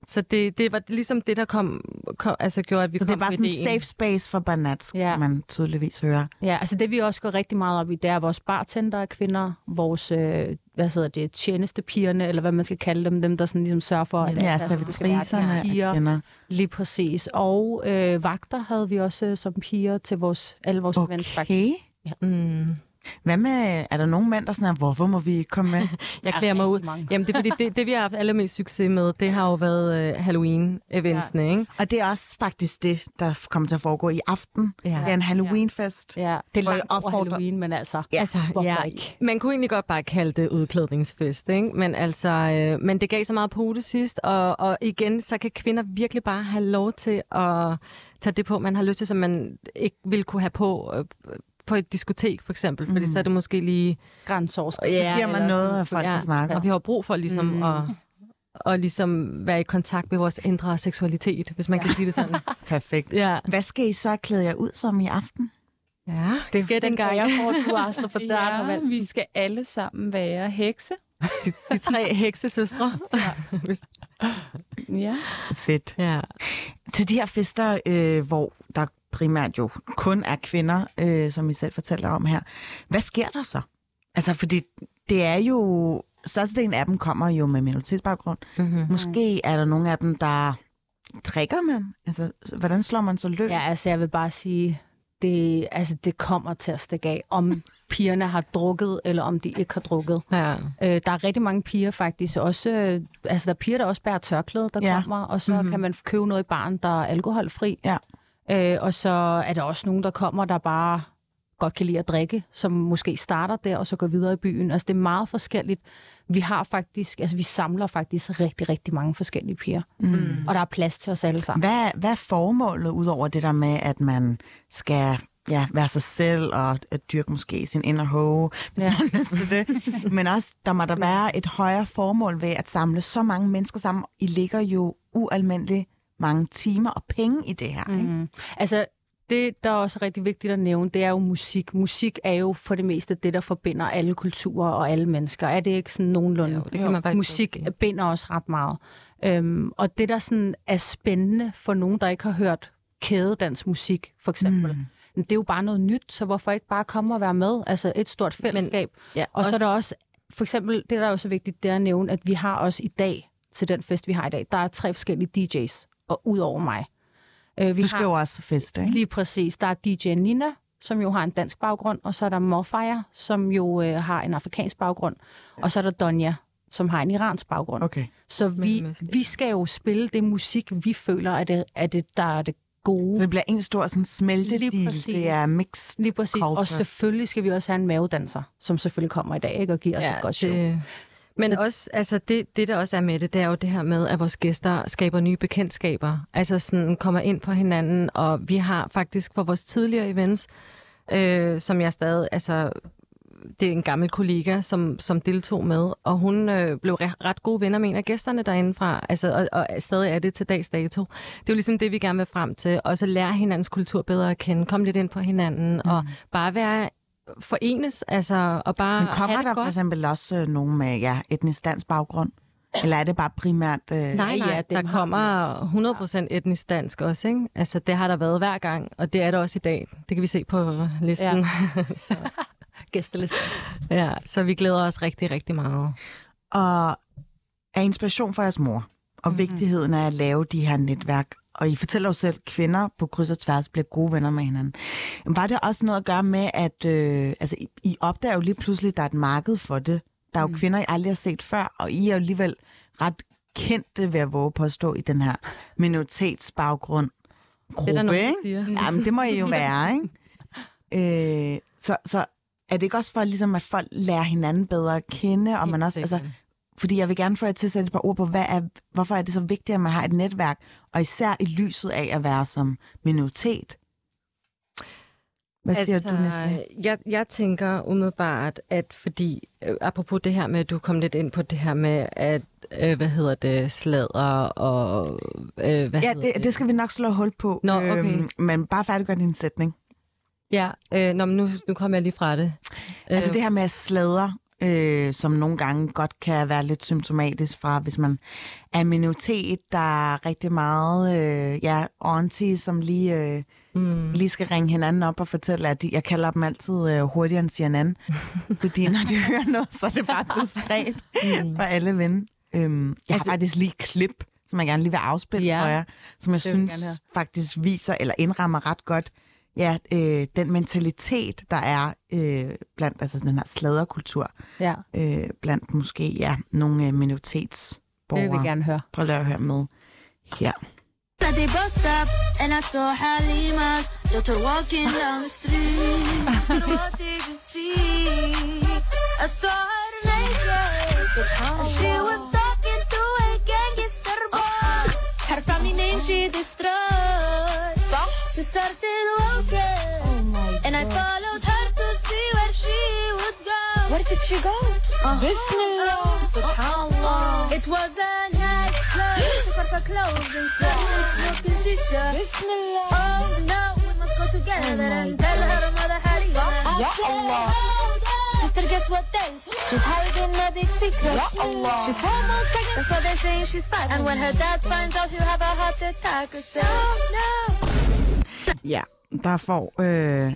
[SPEAKER 3] så det, det var ligesom det, der kom, kom altså gjorde, at vi
[SPEAKER 1] så
[SPEAKER 3] kom
[SPEAKER 1] det er bare sådan en safe space for Banat, ja. man tydeligvis hører.
[SPEAKER 4] Ja, altså det vi også går rigtig meget op i, det er vores bartender kvinder, vores, øh, hvad hedder det, tjenestepigerne, eller hvad man skal kalde dem, dem der sådan ligesom sørger for, at
[SPEAKER 1] ja, servitriserne piger.
[SPEAKER 4] Lige præcis. Og øh, vagter havde vi også som piger til vores, alle vores
[SPEAKER 1] okay.
[SPEAKER 4] events.
[SPEAKER 1] Okay. Ja. Mm. Hvad med, er der nogen mænd, der sådan er, hvorfor må vi komme med?
[SPEAKER 3] jeg klæder mig ud. Jamen, det er fordi, det, det vi har haft allermest succes med, det har jo været uh, Halloween-eventsene, ja. ikke?
[SPEAKER 1] Og det er også faktisk det, der kommer til at foregå i aften. Ja. Det er en Halloween-fest.
[SPEAKER 4] Ja, det er langt over Halloween, men altså,
[SPEAKER 3] ja. altså ja, ikke? Man kunne egentlig godt bare kalde det udklædningsfest, ikke? Men altså, øh, men det gav så meget på det sidst, og, og igen, så kan kvinder virkelig bare have lov til at tage det på, man har lyst til, som man ikke ville kunne have på øh, på et diskotek, for eksempel, fordi mm. så er det måske lige...
[SPEAKER 4] Grænseoverskridende.
[SPEAKER 1] Ja, det giver man noget af folk, ja, der snakker.
[SPEAKER 3] Og vi har brug for ligesom mm. at, at ligesom være i kontakt med vores indre seksualitet, hvis man ja. kan sige det sådan.
[SPEAKER 1] Perfekt. Ja. Hvad skal I så klæde jer ud som i aften?
[SPEAKER 3] Ja, det er den gang, jeg får du
[SPEAKER 2] Astrid, for der ja, har vi skal alle sammen være hekse.
[SPEAKER 3] De, de tre heksesøstre.
[SPEAKER 1] Ja. ja. Fedt. Ja. Til de her fester, øh, hvor primært jo kun er kvinder, øh, som I selv fortæller om her. Hvad sker der så? Altså, fordi det er jo... Størstedelen af dem kommer jo med minoritetsbaggrund. Mm-hmm. Måske er der nogle af dem, der drikker man. Altså, hvordan slår man så løs?
[SPEAKER 4] Ja, altså, jeg vil bare sige, det, altså, det kommer til at stikke af, om pigerne har drukket, eller om de ikke har drukket. Ja. Øh, der er rigtig mange piger faktisk også, øh, altså der er piger, der også bærer tørklæde, der ja. kommer, og så mm-hmm. kan man købe noget i baren, der er alkoholfri. Ja. Øh, og så er der også nogen, der kommer, der bare godt kan lide at drikke, som måske starter der, og så går videre i byen. Altså, det er meget forskelligt. Vi har faktisk, altså vi samler faktisk rigtig, rigtig mange forskellige piger. Mm. Og der er plads til os alle sammen.
[SPEAKER 1] Hvad, hvad er formålet, udover det der med, at man skal ja, være sig selv og at dyrke måske sin inner hoe, hvis ja. man til det. Men også, der må der være et højere formål ved at samle så mange mennesker sammen. I ligger jo ualmindeligt mange timer og penge i det her. Ikke? Mm.
[SPEAKER 4] Altså, det, der er også rigtig vigtigt at nævne, det er jo musik. Musik er jo for det meste det, der forbinder alle kulturer og alle mennesker. Er det ikke sådan nogenlunde? Jo, det kan man musik sige. binder også ret meget. Øhm, og det, der sådan er spændende for nogen, der ikke har hørt kædedans musik, for eksempel, mm. det er jo bare noget nyt, så hvorfor ikke bare komme og være med? Altså et stort fællesskab. Men, ja, og også... så er der også, for eksempel, det der er også vigtigt, det er at nævne, at vi har også i dag, til den fest, vi har i dag, der er tre forskellige DJ's og ud over mig.
[SPEAKER 1] Øh, vi du skal har, jo også fest, ikke?
[SPEAKER 4] Lige præcis. Der er DJ Nina, som jo har en dansk baggrund, og så er der Morfire, som jo øh, har en afrikansk baggrund, og så er der Donja, som har en iransk baggrund. Okay. Så vi, vi skal jo spille det musik, vi føler, at det, at det, der er det gode.
[SPEAKER 1] Så det bliver en stor sådan smeltedil. Det er mix.
[SPEAKER 4] Lige præcis. Culture. Og selvfølgelig skal vi også have en mavedanser, som selvfølgelig kommer i dag ikke, og giver os ja, et godt show. Det,
[SPEAKER 3] men så... også, altså det, det, der også er med det, det er jo det her med, at vores gæster skaber nye bekendtskaber. Altså sådan kommer ind på hinanden, og vi har faktisk for vores tidligere events, øh, som jeg stadig, altså det er en gammel kollega, som, som deltog med, og hun øh, blev ret gode venner med en af gæsterne derindefra, altså, og, og stadig er det til dags dato. Det er jo ligesom det, vi gerne vil frem til, og så lære hinandens kultur bedre at kende, komme lidt ind på hinanden, mm. og bare være forenes, altså, og bare
[SPEAKER 1] Men kommer
[SPEAKER 3] have
[SPEAKER 1] der
[SPEAKER 3] godt.
[SPEAKER 1] for eksempel også øh, nogen med ja, etnisk dansk baggrund? Eller er det bare primært... Øh...
[SPEAKER 3] Nej, nej, ja, der kommer 100% etnisk dansk også, ikke? Altså, det har der været hver gang, og det er der også i dag. Det kan vi se på listen. Ja.
[SPEAKER 4] så. Gæstelisten.
[SPEAKER 3] Ja, så vi glæder os rigtig, rigtig meget.
[SPEAKER 1] Og er inspiration for jeres mor, og mm-hmm. vigtigheden af at lave de her netværk. Og I fortæller jo selv, at kvinder på kryds og tværs bliver gode venner med hinanden. Var det også noget at gøre med, at øh, altså, I, I opdager jo lige pludselig, at der er et marked for det? Der er jo mm. kvinder, I aldrig har set før, og I er jo alligevel ret kendte ved at våge på at stå i den her minoritetsbaggrund. Gruppe, det er der nogen, ikke? siger. Jamen, det må I jo være, ikke? Øh, så, så er det ikke også for, ligesom, at folk lærer hinanden bedre at kende, og man også, altså, fordi jeg vil gerne få jer til at sætte et par ord på, hvad er, hvorfor er det så vigtigt, at man har et netværk, og især i lyset af at være som minoritet?
[SPEAKER 3] Hvad siger altså, du, Næste? Jeg, jeg tænker umiddelbart, at fordi, øh, apropos det her med, at du kom lidt ind på det her med, at, øh, hvad hedder det, slader og...
[SPEAKER 1] Øh, hvad ja, det, det? det skal vi nok slå hul på.
[SPEAKER 3] Nå, okay. øhm,
[SPEAKER 1] men bare færdiggør din sætning.
[SPEAKER 3] Ja, øh, nå, men nu, nu kommer jeg lige fra det.
[SPEAKER 1] Altså øh, det her med at sladre, øh, som nogle gange godt kan være lidt symptomatisk fra, hvis man er minoritet, der er rigtig meget øh, ja, auntie, som lige, øh, mm. lige skal ringe hinanden op og fortælle, at de, jeg kalder dem altid øh, hurtigere end CNN, fordi når de hører noget, så er det bare blevet spredt mm. for alle venner. Øhm, jeg altså, har faktisk lige klip, som jeg gerne lige vil afspille ja, for jer, som jeg synes faktisk viser eller indrammer ret godt, ja, øh, den mentalitet, der er øh, blandt altså den her sladerkultur, ja. øh, blandt måske ja, nogle øh, minoritetsborgere.
[SPEAKER 4] Det vil vi gerne høre.
[SPEAKER 1] Prøv at høre med her.
[SPEAKER 5] They bust up and I saw Halima's daughter walking down the street. What did you see? I saw her naked and she was talking to a gangster boy. Her family name she destroyed. She started walking, oh and I followed her to see where she would go.
[SPEAKER 6] Where did she go? Uh, Bismillah.
[SPEAKER 5] Subhanallah. It was a nice place for her clothing, smoking shisha. Bismillah. Oh no, we must go together oh and tell her mother Halima.
[SPEAKER 6] Ya Allah.
[SPEAKER 5] Sister, guess what this? She's hiding a big secret. Ya Allah. She's almost pregnant. That's why they're saying she's fat. And when her dad finds out, he'll have a heart attack. Oh no.
[SPEAKER 1] Ja, der får øh,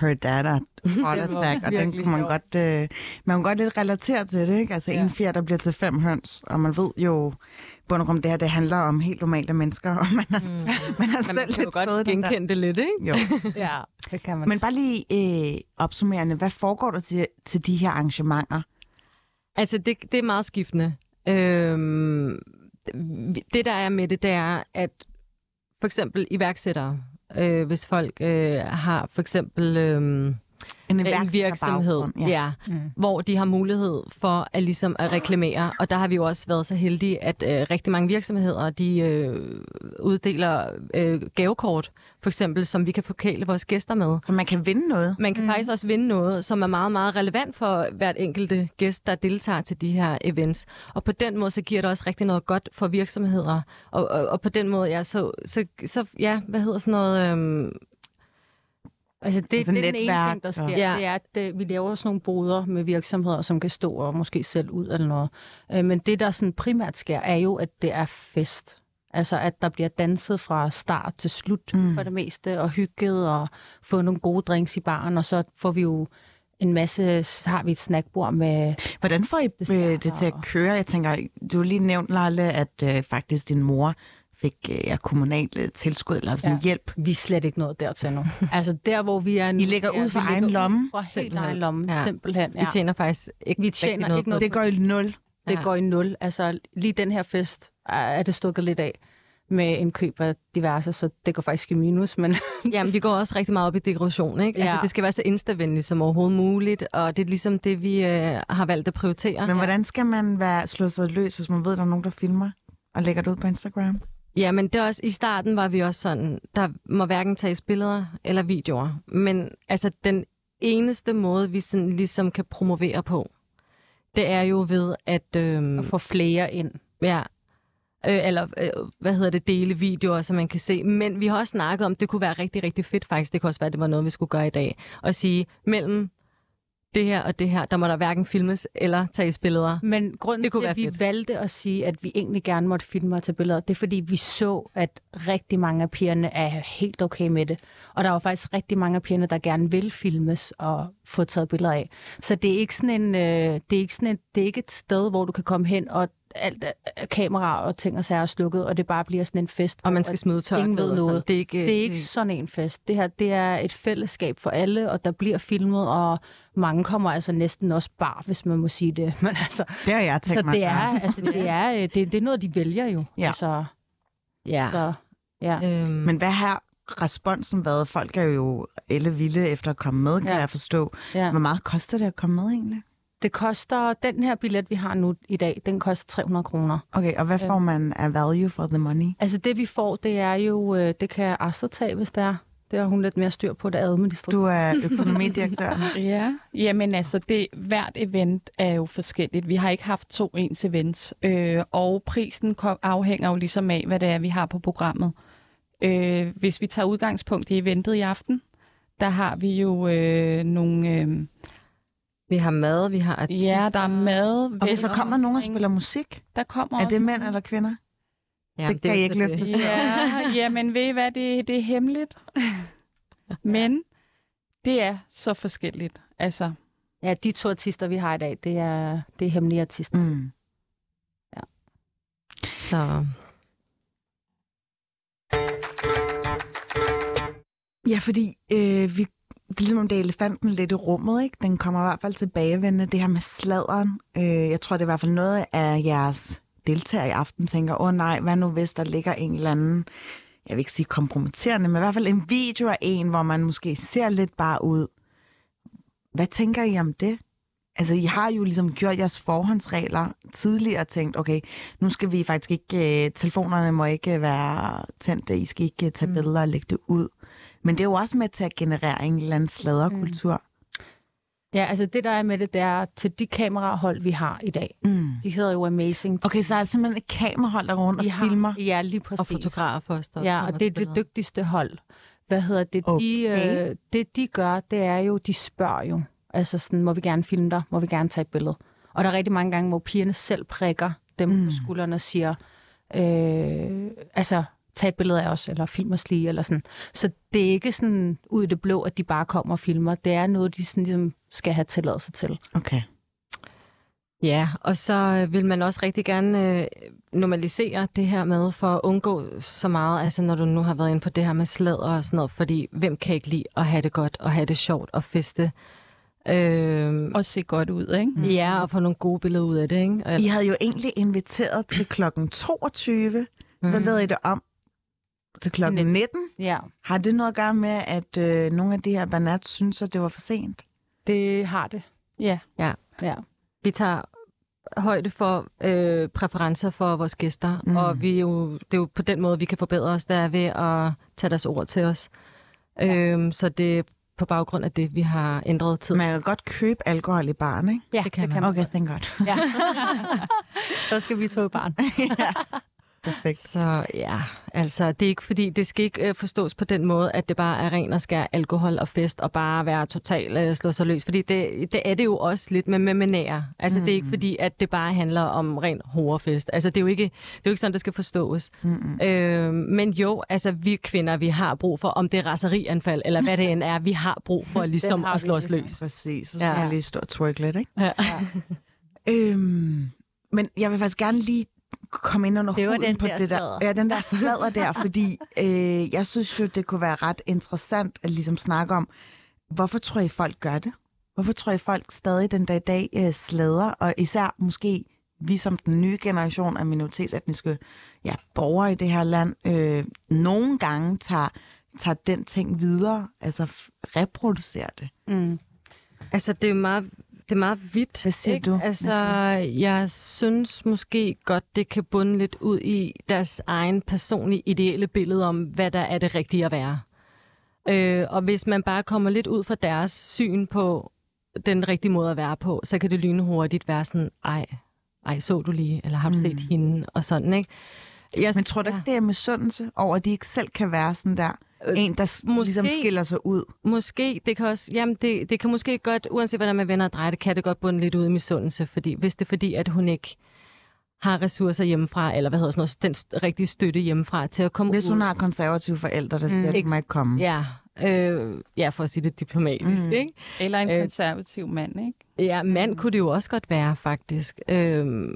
[SPEAKER 1] her a heart attack, og den kan man godt, øh, man kan godt lidt relatere til det, ikke? Altså ja. en fjer, der bliver til fem høns, og man ved jo, bund og det her, det handler om helt normale mennesker, og man har, mm. man har man selv lidt
[SPEAKER 3] godt genkende det lidt, ikke?
[SPEAKER 1] Jo.
[SPEAKER 4] ja, det kan man.
[SPEAKER 1] Men bare lige øh, opsummerende, hvad foregår der til, til de her arrangementer?
[SPEAKER 3] Altså, det, det er meget skiftende. Øhm, det, der er med det, det er, at for eksempel iværksættere, øh, hvis folk øh, har for eksempel... Øh, en, en virksomhed, ja. ja mm. hvor de har mulighed for at ligesom at reklamere. Og der har vi jo også været så heldige, at øh, rigtig mange virksomheder, de øh, uddeler øh, gavekort, for eksempel, som vi kan forkæle vores gæster med.
[SPEAKER 1] Så man kan vinde noget?
[SPEAKER 3] Man kan mm. faktisk også vinde noget, som er meget, meget relevant for hvert enkelte gæst, der deltager til de her events. Og på den måde, så giver det også rigtig noget godt for virksomheder. Og, og, og på den måde, ja, så, så, så ja, hvad hedder sådan noget... Øh,
[SPEAKER 4] Altså det, altså det er den ene ting, der sker, ja. det er, at det, øh, vi laver sådan nogle boder med virksomheder, som kan stå og måske selv ud eller noget. Øh, men det, der sådan primært sker, er jo, at det er fest. Altså at der bliver danset fra start til slut mm. for det meste, og hygget og få nogle gode drinks i baren, og så får vi jo en masse, så har vi et snackbord med...
[SPEAKER 1] Hvordan får I det, det til at køre? Jeg tænker, du har lige nævnt, Lalle, at øh, faktisk din mor fik øh, ja, kommunalt øh, tilskud eller sådan ja. hjælp.
[SPEAKER 4] Vi er slet ikke noget dertil nu. altså der, hvor vi er nu...
[SPEAKER 1] I ligger ud for egen lomme?
[SPEAKER 4] Fra helt egen lomme, ja. simpelthen.
[SPEAKER 3] Ja. Vi tjener faktisk ikke,
[SPEAKER 4] vi tjener noget, ikke noget.
[SPEAKER 1] Det går i nul?
[SPEAKER 4] Det ja. går i nul. Altså lige den her fest er det stukket lidt af med en køb af diverse, så det går faktisk i minus. Men
[SPEAKER 3] Jamen, vi går også rigtig meget op i dekoration, ikke? Altså, ja. Altså, det skal være så instavenligt som overhovedet muligt, og det er ligesom det, vi øh, har valgt at prioritere.
[SPEAKER 1] Men hvordan skal man være slået sig løs, hvis man ved, at der er nogen, der filmer og lægger det ud på Instagram?
[SPEAKER 3] Ja, men det er også, i starten var vi også sådan, der må hverken tages billeder eller videoer. Men altså, den eneste måde, vi sådan ligesom kan promovere på, det er jo ved at...
[SPEAKER 4] Øhm, at få flere ind.
[SPEAKER 3] Ja, øh, eller øh, hvad hedder det, dele videoer, så man kan se. Men vi har også snakket om, det kunne være rigtig, rigtig fedt faktisk. Det kunne også være, det var noget, vi skulle gøre i dag. Og sige, mellem det her og det her, der må der hverken filmes eller tages billeder.
[SPEAKER 4] Men grunden til, at vi
[SPEAKER 3] fedt.
[SPEAKER 4] valgte at sige, at vi egentlig gerne måtte filme og tage billeder, det er fordi, vi så, at rigtig mange af pigerne er helt okay med det. Og der er jo faktisk rigtig mange af pigerne, der gerne vil filmes og få taget billeder af. Så det er ikke sådan en, øh, det er ikke sådan en, det er ikke et sted, hvor du kan komme hen og alt er- kamera og ting og sager er slukket, og det bare bliver sådan en fest.
[SPEAKER 3] Og man skal smide tørklæder.
[SPEAKER 4] ingen ved noget.
[SPEAKER 3] Det er ikke,
[SPEAKER 4] Det er ikke sådan en fest. Det her det er et fællesskab for alle, og der bliver filmet, og mange kommer altså næsten også bar, hvis man må sige det. Men altså,
[SPEAKER 1] Det har jeg tænkt
[SPEAKER 4] så
[SPEAKER 1] mig.
[SPEAKER 4] det er, altså, det, er, øh, det, det er noget, de vælger jo.
[SPEAKER 1] Ja.
[SPEAKER 4] Altså,
[SPEAKER 3] Ja.
[SPEAKER 4] så, ja.
[SPEAKER 3] Øhm,
[SPEAKER 1] Men hvad har responsen været? Folk er jo elle vilde efter at komme med, kan
[SPEAKER 4] Ja.
[SPEAKER 1] jeg forstå.
[SPEAKER 4] ja.
[SPEAKER 1] Hvor meget koster det at komme med egentlig?
[SPEAKER 4] Det koster, den her billet, vi har nu i dag, den koster 300 kroner.
[SPEAKER 1] Okay, og hvad får man af value for the money?
[SPEAKER 4] Altså det, vi får, det er jo, øh, det kan Astrid tage, hvis det er. Det har hun lidt mere styr på, det administrative.
[SPEAKER 1] Du er økonomidirektør.
[SPEAKER 2] Ja, jamen altså, det, hvert event er jo forskelligt. Vi har ikke haft to ens events, øh, og prisen kom, afhænger jo ligesom af, hvad det er, vi har på programmet. Øh, hvis vi tager udgangspunkt i eventet i aften, der har vi jo øh, nogle... Øh,
[SPEAKER 3] vi har mad, vi har artister.
[SPEAKER 2] ja, der er mad.
[SPEAKER 1] Okay, så kommer nogen og spiller musik.
[SPEAKER 2] Der kommer
[SPEAKER 1] Er det mænd eller kvinder?
[SPEAKER 3] Ja,
[SPEAKER 1] det kan
[SPEAKER 3] er jo
[SPEAKER 1] ikke løfte
[SPEAKER 3] det.
[SPEAKER 1] sløret.
[SPEAKER 2] Ja, jamen ved I hvad, det, det er hemmeligt. Men det er så forskelligt. Altså,
[SPEAKER 4] Ja, de to artister, vi har i dag, det er, det er hemmelige artister.
[SPEAKER 1] Mm.
[SPEAKER 3] Så
[SPEAKER 1] Ja, fordi øh, vi, det er ligesom om det er elefanten lidt i rummet, ikke? Den kommer i hvert fald tilbagevendende, det her med sladeren. Øh, jeg tror, det er i hvert fald noget af jeres deltagere i aften tænker, åh oh, nej, hvad nu hvis der ligger en eller anden, jeg vil ikke sige kompromitterende, men i hvert fald en video af en, hvor man måske ser lidt bare ud. Hvad tænker I om det? Altså, I har jo ligesom gjort jeres forhåndsregler tidligere og tænkt, okay, nu skal vi faktisk ikke, øh, telefonerne må ikke være tændte, I skal ikke øh, tage billeder og lægge det ud. Men det er jo også med til at generere en eller anden sladderkultur.
[SPEAKER 4] Ja, altså det, der er med det, det er til de kamerahold, vi har i dag.
[SPEAKER 1] Mm.
[SPEAKER 4] De hedder jo Amazing.
[SPEAKER 1] Okay, så er det simpelthen et kamerahold, der går rundt og
[SPEAKER 4] har,
[SPEAKER 1] filmer.
[SPEAKER 4] Ja, lige præcis.
[SPEAKER 3] og fotografer også. Der
[SPEAKER 4] Ja, og det er det dygtigste hold. Hvad hedder det? De,
[SPEAKER 1] Okay.
[SPEAKER 4] øh, det, de gør, det er jo, de spørger jo. Altså sådan, må vi gerne filme dig? Må vi gerne tage et billede? Og der er rigtig mange gange, hvor pigerne selv prikker dem mm. på skuldrene og siger, øh, altså, tag et billede af os, eller film os lige, eller sådan. Så det er ikke sådan ud i det blå, at de bare kommer og filmer. Det er noget, de sådan ligesom skal have tilladelse til.
[SPEAKER 1] Okay.
[SPEAKER 3] Ja, og så vil man også rigtig gerne øh, normalisere det her med, for at undgå så meget, altså når du nu har været inde på det her med slæder og sådan noget, fordi hvem kan ikke lide at have det godt, og have det sjovt og feste? Øh,
[SPEAKER 2] og se godt ud, ikke?
[SPEAKER 3] ja, og få nogle gode billeder ud af det, ikke? Og,
[SPEAKER 1] I havde jo egentlig inviteret til klokken 22, så lavede I det om til klokken 19.
[SPEAKER 4] Ja,
[SPEAKER 1] Har det noget at gøre med, at øh, nogle af de her banat synes, at det var for sent?
[SPEAKER 4] det har det.
[SPEAKER 2] Ja.
[SPEAKER 4] Ja.
[SPEAKER 3] Vi tager højde for øh, præferencer for vores gæster,
[SPEAKER 1] Mm.
[SPEAKER 3] og vi er jo, det er jo på den måde, vi kan forbedre os, der er ved at tage deres ord til os. Ja. Øhm, så det er på baggrund af det, vi har ændret tid.
[SPEAKER 1] Man kan godt købe alkohol i baren, ikke?
[SPEAKER 4] Ja,
[SPEAKER 3] Det kan man.
[SPEAKER 4] man.
[SPEAKER 1] Okay, thank God.
[SPEAKER 4] Ja. så skal vi tage barn.
[SPEAKER 1] Perfekt.
[SPEAKER 3] Så ja, altså det er ikke fordi, det skal ikke øh, forstås på den måde, at det bare er ren og skær alkohol og fest og bare være totalt øh, slå sig løs. Fordi det, det er det jo også lidt med med manære. Altså mm. det er ikke fordi, at det bare handler om ren horefest. Altså det er jo ikke, det er jo ikke sådan, det skal forstås.
[SPEAKER 1] Mm-mm.
[SPEAKER 3] Øh, men jo, altså vi kvinder, vi har brug for, om det er raserianfald eller hvad det end er, vi har brug for ligesom at slå os løs.
[SPEAKER 1] Præcis, så skal
[SPEAKER 3] Ja.
[SPEAKER 1] man lige stå og twerk lidt, ikke?
[SPEAKER 3] Ja.
[SPEAKER 1] Øhm, men jeg vil faktisk gerne lige komme ind under
[SPEAKER 4] Det
[SPEAKER 1] huden
[SPEAKER 4] den
[SPEAKER 1] på
[SPEAKER 4] der
[SPEAKER 1] det der.
[SPEAKER 4] sladder.
[SPEAKER 1] Ja, den der sladder der, fordi øh, jeg synes jo, det kunne være ret interessant at ligesom snakke om, hvorfor tror I folk gør det? Hvorfor tror I folk stadig den dag i dag øh, slader, og især måske vi som den nye generation af minoritetsetniske ja, borgere i det her land, øh, nogle gange tager, tager den ting videre, altså reproducerer det.
[SPEAKER 4] Mm.
[SPEAKER 3] Altså, det er meget, det er meget vidt.
[SPEAKER 1] Hvad siger
[SPEAKER 3] ikke?
[SPEAKER 1] du?
[SPEAKER 3] Altså, jeg synes måske godt, det kan bunde lidt ud i deres egen personlige ideelle billede om, hvad der er det rigtige at være. Øh, og hvis man bare kommer lidt ud fra deres syn på den rigtige måde at være på, så kan det lynhurtigt være sådan, ej, ej, så du lige, eller har du set
[SPEAKER 1] Mm.
[SPEAKER 3] hende, og sådan, ikke? Jeg,
[SPEAKER 1] Men tror du ikke, det er misundelse over, at de ikke selv kan være sådan der? En, der måske, ligesom skiller sig ud.
[SPEAKER 3] Måske. Det kan også, jamen det, det kan måske godt, uanset hvordan man vender og drejer det, kan det godt bunde lidt ud i misundelse, fordi, hvis det er fordi, at hun ikke har ressourcer hjemmefra, eller hvad hedder sådan noget, den rigtige støtte hjemmefra til at komme
[SPEAKER 1] Hvis hun
[SPEAKER 3] ud.
[SPEAKER 1] har konservative forældre, der siger, mm. at må ikke komme.
[SPEAKER 3] Ja, øh, ja, for at sige det diplomatisk,
[SPEAKER 1] Mm.
[SPEAKER 3] ikke?
[SPEAKER 2] Eller en
[SPEAKER 3] Øh,
[SPEAKER 2] konservativ mand, ikke?
[SPEAKER 3] Ja, mand kunne det jo også godt være, faktisk. Øhm,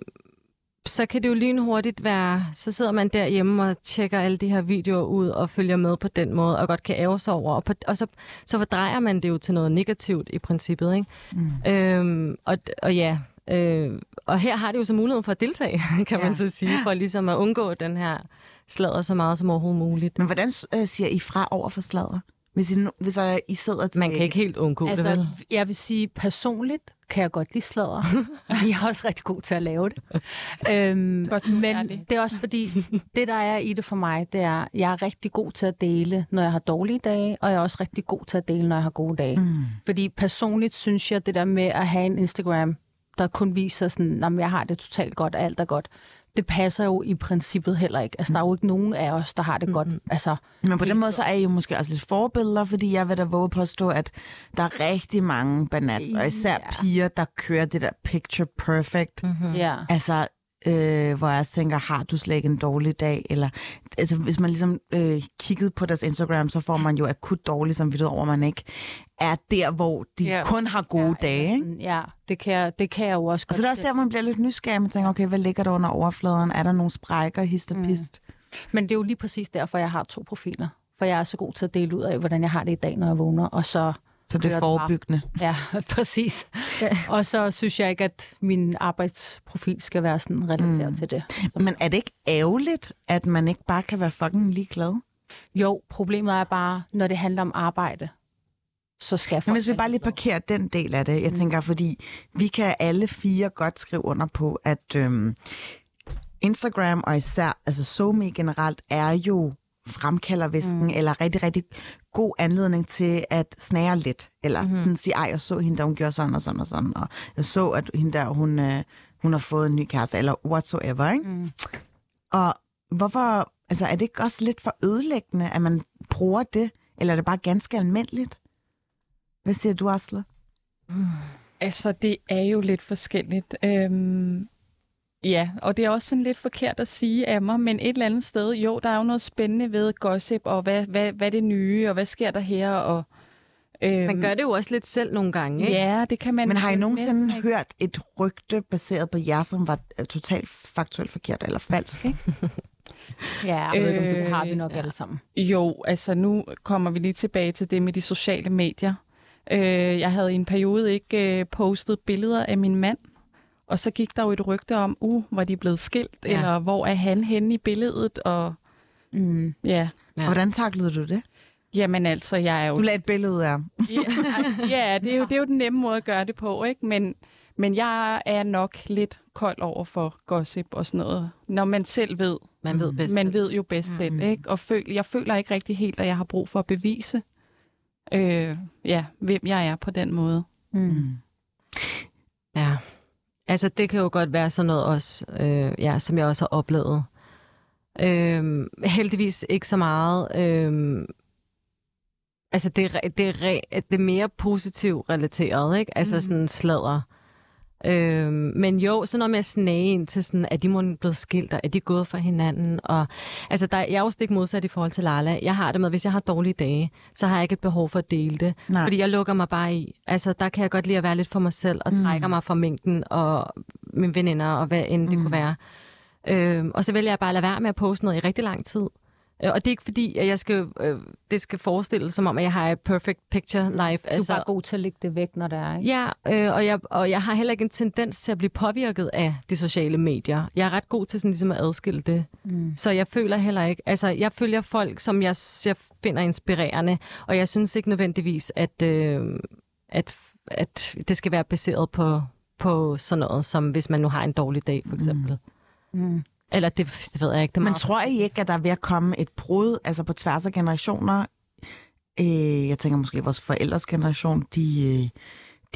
[SPEAKER 3] så kan det jo lynhurtigt være, så sidder man derhjemme og tjekker alle de her videoer ud og følger med på den måde, og godt kan ære sig over. Og, på, og så, så fordrejer man det jo til noget negativt i princippet. Ikke?
[SPEAKER 1] Mm.
[SPEAKER 3] Øhm, og, og ja, øh, og her har det jo så muligheden for at deltage, kan
[SPEAKER 1] Ja.
[SPEAKER 3] man så sige, for ligesom at undgå den her sladder så meget som overhovedet muligt.
[SPEAKER 1] Men hvordan øh, siger I fra over for sladder? Hvis I, hvis øh, I sidder til...
[SPEAKER 3] Man kan ikke helt undgå det, vel?
[SPEAKER 4] Altså, jeg vil sige, personligt kan jeg godt lide sladder. jeg er også rigtig god til at lave det. øhm,
[SPEAKER 2] Godt,
[SPEAKER 4] men
[SPEAKER 2] ærlig.
[SPEAKER 4] det er også fordi, det der er i det for mig, det er, jeg er rigtig god til at dele, når jeg har dårlige dage, og jeg er også rigtig god til at dele, når jeg har gode dage.
[SPEAKER 1] Mm.
[SPEAKER 4] Fordi personligt synes jeg, det der med at have en Instagram, der kun viser sådan, at jeg har det totalt godt, og alt er godt, det passer jo i princippet heller ikke. Altså, der er jo ikke nogen af os, der har det godt. Altså,
[SPEAKER 1] Men på den måde, så er I jo måske også lidt forbilleder, fordi jeg vil da våge at påstå, at der er rigtig mange banats, og især
[SPEAKER 4] Ja.
[SPEAKER 1] piger, der kører det der picture perfect.
[SPEAKER 3] Mm-hmm.
[SPEAKER 4] ja.
[SPEAKER 1] Altså, øh, hvor jeg tænker, har du slet ikke en dårlig dag? Eller, altså, hvis man ligesom øh, kiggede på deres Instagram, så får man jo akut dårlig samvittighed over, at man ikke er der, hvor de
[SPEAKER 4] Ja.
[SPEAKER 1] kun har gode
[SPEAKER 4] ja,
[SPEAKER 1] dage. Ikke?
[SPEAKER 4] Sådan, Ja, det kan, jeg, det kan jeg jo også
[SPEAKER 1] Og så er det også der, man bliver lidt nysgerrig. Man tænker, okay, hvad ligger der under overfladen? Er der nogle sprækker, hist og pist?
[SPEAKER 4] Men det er jo lige præcis derfor, jeg har to profiler. For jeg er så god til at dele ud af, hvordan jeg har det i dag, når jeg vågner. Og så,
[SPEAKER 1] Så det er
[SPEAKER 4] det bare.
[SPEAKER 1] forebyggende.
[SPEAKER 4] ja, præcis. og så synes jeg ikke, at min arbejdsprofil skal være sådan relateret mm. til det.
[SPEAKER 1] Men er det ikke ærgerligt, at man ikke bare kan være fucking ligeglad?
[SPEAKER 4] Jo, problemet er bare, når det handler om arbejde, så skal
[SPEAKER 1] Men hvis vi bare lige parkerer den del af det, jeg tænker, fordi vi kan alle fire godt skrive under på, at øhm, Instagram og især, altså SoMe generelt, er jo fremkalder væsken, mm. eller rigtig, rigtig god anledning til at snære lidt. Eller mm-hmm. sådan sige, ej, jeg så hende der, hun gjorde sådan og sådan og sådan, og jeg så, at hende der, hun, øh, hun har fået en ny kæreste, eller whatsoever, ikke?
[SPEAKER 4] Mm.
[SPEAKER 1] Og hvorfor, altså er det ikke også lidt for ødelæggende, at man bruger det, eller er det bare ganske almindeligt? Hvad siger du, Asle?
[SPEAKER 2] Altså, det er jo lidt forskelligt. Øhm, ja, og det er også sådan lidt forkert at sige af mig, men et eller andet sted, jo, der er jo noget spændende ved gossip, og hvad, hvad, hvad er det nye, og hvad sker der her, og... Øhm,
[SPEAKER 3] Man gør det jo også lidt selv nogle gange, ikke?
[SPEAKER 2] Ja, det kan man...
[SPEAKER 1] Men har I nogensinde
[SPEAKER 2] næsten
[SPEAKER 1] hørt et rygte baseret på jer, som var øh, totalt faktuelt forkert eller falsk, ikke?
[SPEAKER 4] Ja, jeg ved ikke, om det
[SPEAKER 2] Øh,
[SPEAKER 4] har vi nok
[SPEAKER 2] ja.
[SPEAKER 4] alle sammen.
[SPEAKER 2] Jo, altså nu kommer vi lige tilbage til det med de sociale medier. Øh, jeg havde i en periode ikke øh, postet billeder af min mand, og så gik der jo et rygte om, uh, var de blevet skilt,
[SPEAKER 3] Ja.
[SPEAKER 2] eller hvor er han henne i billedet, og
[SPEAKER 4] Mm.
[SPEAKER 2] ja,
[SPEAKER 3] Ja.
[SPEAKER 1] Hvordan taklede du det?
[SPEAKER 2] jamen altså, jeg er jo...
[SPEAKER 1] Du lagde et billede af ham.
[SPEAKER 2] Ja, ja det, er jo, det er jo den nemme måde at gøre det på, ikke? Men, men jeg er nok lidt kold over for gossip og sådan noget, når man selv ved.
[SPEAKER 3] Man ved bedst.
[SPEAKER 2] Man ved jo bedst mm. selv, ikke? Og føl, jeg føler ikke rigtig helt, at jeg har brug for at bevise, øh, ja, hvem jeg er på den måde.
[SPEAKER 4] Mm.
[SPEAKER 3] Ja. Altså, det kan jo godt være sådan noget også, øh, ja, som jeg også har oplevet. Øh, heldigvis ikke så meget. Øh, altså, det det, det er mere positivt relateret, ikke? Altså,
[SPEAKER 2] Mhm.
[SPEAKER 3] sådan sladder. Øh, men jo, sådan noget med at snage ind til sådan, at de må blevet skilt, og er de gået fra hinanden. Og, altså, der, jeg er jo stik modsat i forhold til Lala. Jeg har det med, hvis jeg har dårlige dage, så har jeg ikke et behov for at dele det.
[SPEAKER 1] Nej.
[SPEAKER 3] Fordi jeg lukker mig bare i. Altså, der kan jeg godt lide at være lidt for mig selv, og trækker mig fra mængden, og mine veninder, og hvad end det kunne være. Øhm, og så vælger jeg bare at lade være med at poste noget i rigtig lang tid. Øh, Og det er ikke fordi, at jeg skal, øh, det skal forestilles som om, at jeg har et perfect picture life.
[SPEAKER 4] Du er bare god til at lægge det væk, når det er, ikke?
[SPEAKER 3] Ja, øh, og, jeg, og jeg har heller ikke en tendens til at blive påvirket af de sociale medier. Jeg er ret god til sådan ligesom at adskille det. Mm. Så jeg føler heller ikke... Altså, jeg følger folk, som jeg, jeg finder inspirerende, og jeg synes ikke nødvendigvis, at, øh, at, at det skal være baseret på, på sådan noget, som hvis man nu har en dårlig dag, for eksempel.
[SPEAKER 4] Mm.
[SPEAKER 3] Eller det, det ved jeg ikke. Det
[SPEAKER 1] Men
[SPEAKER 3] meget-
[SPEAKER 1] tror I ikke, at der er ved at komme et brud, altså på tværs af generationer? Øh, jeg tænker måske, at vores forældres generation, de, øh,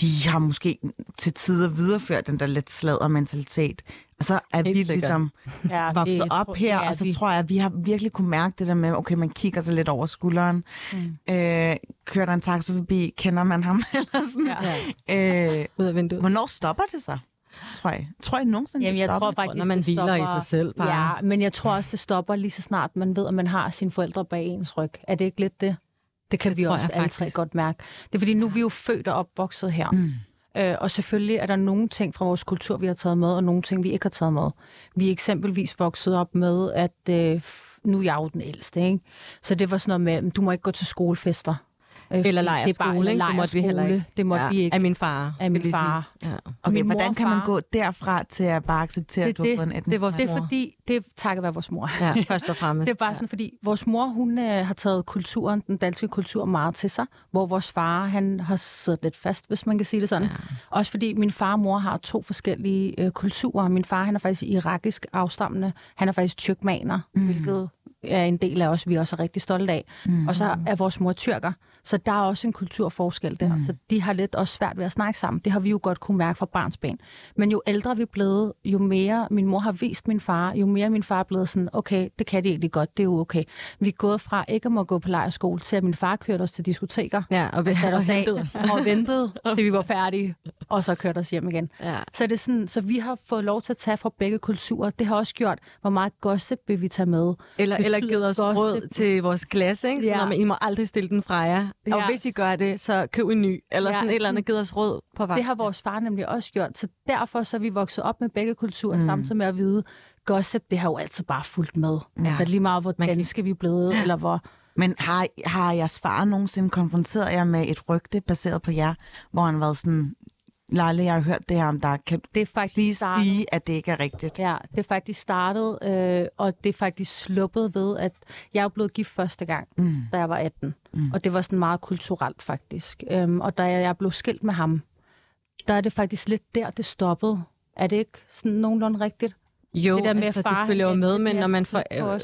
[SPEAKER 1] de har måske til tider videreført den der lidt sladder mentalitet. Og så er
[SPEAKER 3] Helt
[SPEAKER 1] vi
[SPEAKER 3] sikkert.
[SPEAKER 1] ligesom
[SPEAKER 4] Ja,
[SPEAKER 1] vokset
[SPEAKER 4] det
[SPEAKER 1] op
[SPEAKER 4] tror-
[SPEAKER 1] her,
[SPEAKER 4] ja,
[SPEAKER 1] og så
[SPEAKER 4] vi-
[SPEAKER 1] tror jeg, at vi har virkelig kunne mærke det der med, okay, man kigger sig lidt over skulderen. Mm. Øh, kører der en taxa forbi, kender man ham? Eller sådan.
[SPEAKER 4] Ja.
[SPEAKER 1] Øh,
[SPEAKER 3] Ud af vinduet.
[SPEAKER 1] hvornår stopper det så, tror jeg? Tror jeg nogensinde,
[SPEAKER 4] Jamen,
[SPEAKER 1] det
[SPEAKER 4] jeg
[SPEAKER 1] stopper?
[SPEAKER 4] tror faktisk,
[SPEAKER 3] når man
[SPEAKER 4] det
[SPEAKER 3] hviler i
[SPEAKER 4] stopper,
[SPEAKER 3] sig selv bare.
[SPEAKER 4] Ja, men jeg tror også, det stopper lige så snart, man ved, at man har sine forældre bag ens ryg. Er det ikke lidt det? Det kan
[SPEAKER 3] Det
[SPEAKER 4] vi også alle tre
[SPEAKER 3] faktisk.
[SPEAKER 4] godt mærke. Det er fordi, nu er vi jo født og opvokset her. Mm. Øh, og selvfølgelig er der nogle ting fra vores kultur, vi har taget med, og nogle ting, vi ikke har taget med. Vi er eksempelvis vokset op med, at øh, nu er jeg jo den ældste, ikke? Så det var sådan noget med, du må ikke gå til skolefester. Øh,
[SPEAKER 3] Eller
[SPEAKER 4] er
[SPEAKER 3] lejerskole, ikke? Det måtte vi heller ikke.
[SPEAKER 4] Det måtte
[SPEAKER 3] ja,
[SPEAKER 4] vi ikke.
[SPEAKER 3] Af min far.
[SPEAKER 4] Af min far.
[SPEAKER 3] Ja.
[SPEAKER 1] Okay,
[SPEAKER 4] Min
[SPEAKER 1] hvordan kan man gå derfra til at bare acceptere,
[SPEAKER 4] Det-
[SPEAKER 1] at du har
[SPEAKER 4] det-
[SPEAKER 1] fået en etnisk
[SPEAKER 3] det er vores
[SPEAKER 4] Det er
[SPEAKER 3] mor.
[SPEAKER 4] fordi, det er takket være vores mor.
[SPEAKER 3] ja, først og fremmest.
[SPEAKER 4] Det er bare sådan, fordi vores mor, hun øh, har taget kulturen, den danske kultur meget til sig, hvor vores far, han har siddet lidt fast, hvis man kan sige det sådan. Ja. Også fordi min far og mor har to forskellige øh, kulturer. Min far, han er faktisk irakisk afstammende. Han er faktisk tyrkmaner, mm. hvilket er en del af os, vi også er rigtig stolte af. Mm. Og så er vores mor tyrker. Så der er også en kulturforskel der. Mm. Så de har lidt også svært ved at snakke sammen. Det har vi jo godt kunne mærke fra barnsben. Men jo ældre vi er blevet, jo mere min mor har vist min far, jo mere min far er blevet sådan, okay, det kan de egentlig godt, det er jo okay. Vi er gået fra ikke at må gå på lejerskole, til at min far kørte os til diskoteker.
[SPEAKER 3] Ja, og vi
[SPEAKER 4] og satte os af
[SPEAKER 3] hentede os.
[SPEAKER 4] og ventede, til vi var færdige, og så kørte os hjem igen.
[SPEAKER 3] Ja.
[SPEAKER 4] Så, er det sådan, så vi har fået lov til at tage fra begge kulturer. Det har også gjort, hvor meget gossip vil vi tage med.
[SPEAKER 3] Eller, eller givet os
[SPEAKER 4] gossip.
[SPEAKER 3] råd til vores klasse, ikke? Sådan,
[SPEAKER 4] Ja.
[SPEAKER 3] ja. I må aldrig stille den fra jer. Og
[SPEAKER 4] Ja.
[SPEAKER 3] hvis I gør det, så køb en ny. Eller
[SPEAKER 4] Ja,
[SPEAKER 3] sådan et eller andet,
[SPEAKER 4] sådan-
[SPEAKER 3] givet os råd på vej.
[SPEAKER 4] Det har vores far nemlig også gjort. Så derfor så er vi vokset op med begge kulturer, mm. samtidig med at vide, gossip, det har jo altid bare fulgt med. Ja. Altså lige meget, hvor danske vi er blevet, eller hvor...
[SPEAKER 1] Men har, har jeres far nogensinde konfronteret jer med et rygte baseret på jer, hvor han været sådan, Lejle, jeg har hørt det her om dig. Kan
[SPEAKER 4] Det er faktisk
[SPEAKER 1] lige
[SPEAKER 4] startet-
[SPEAKER 1] sige, at det ikke er rigtigt?
[SPEAKER 4] Ja, det er faktisk startet, øh, og det er faktisk sluppet ved, at jeg er blevet gift første gang, mm. da jeg var 18. Mm. Og det var sådan meget kulturelt faktisk. Øhm, og da jeg blev skilt med ham, der er det faktisk lidt der, det stoppede. Er det ikke sådan nogenlunde rigtigt?
[SPEAKER 3] Jo,
[SPEAKER 4] det der med,
[SPEAKER 3] altså,
[SPEAKER 4] far,
[SPEAKER 3] det følger jo med, men når man
[SPEAKER 4] på
[SPEAKER 3] øh.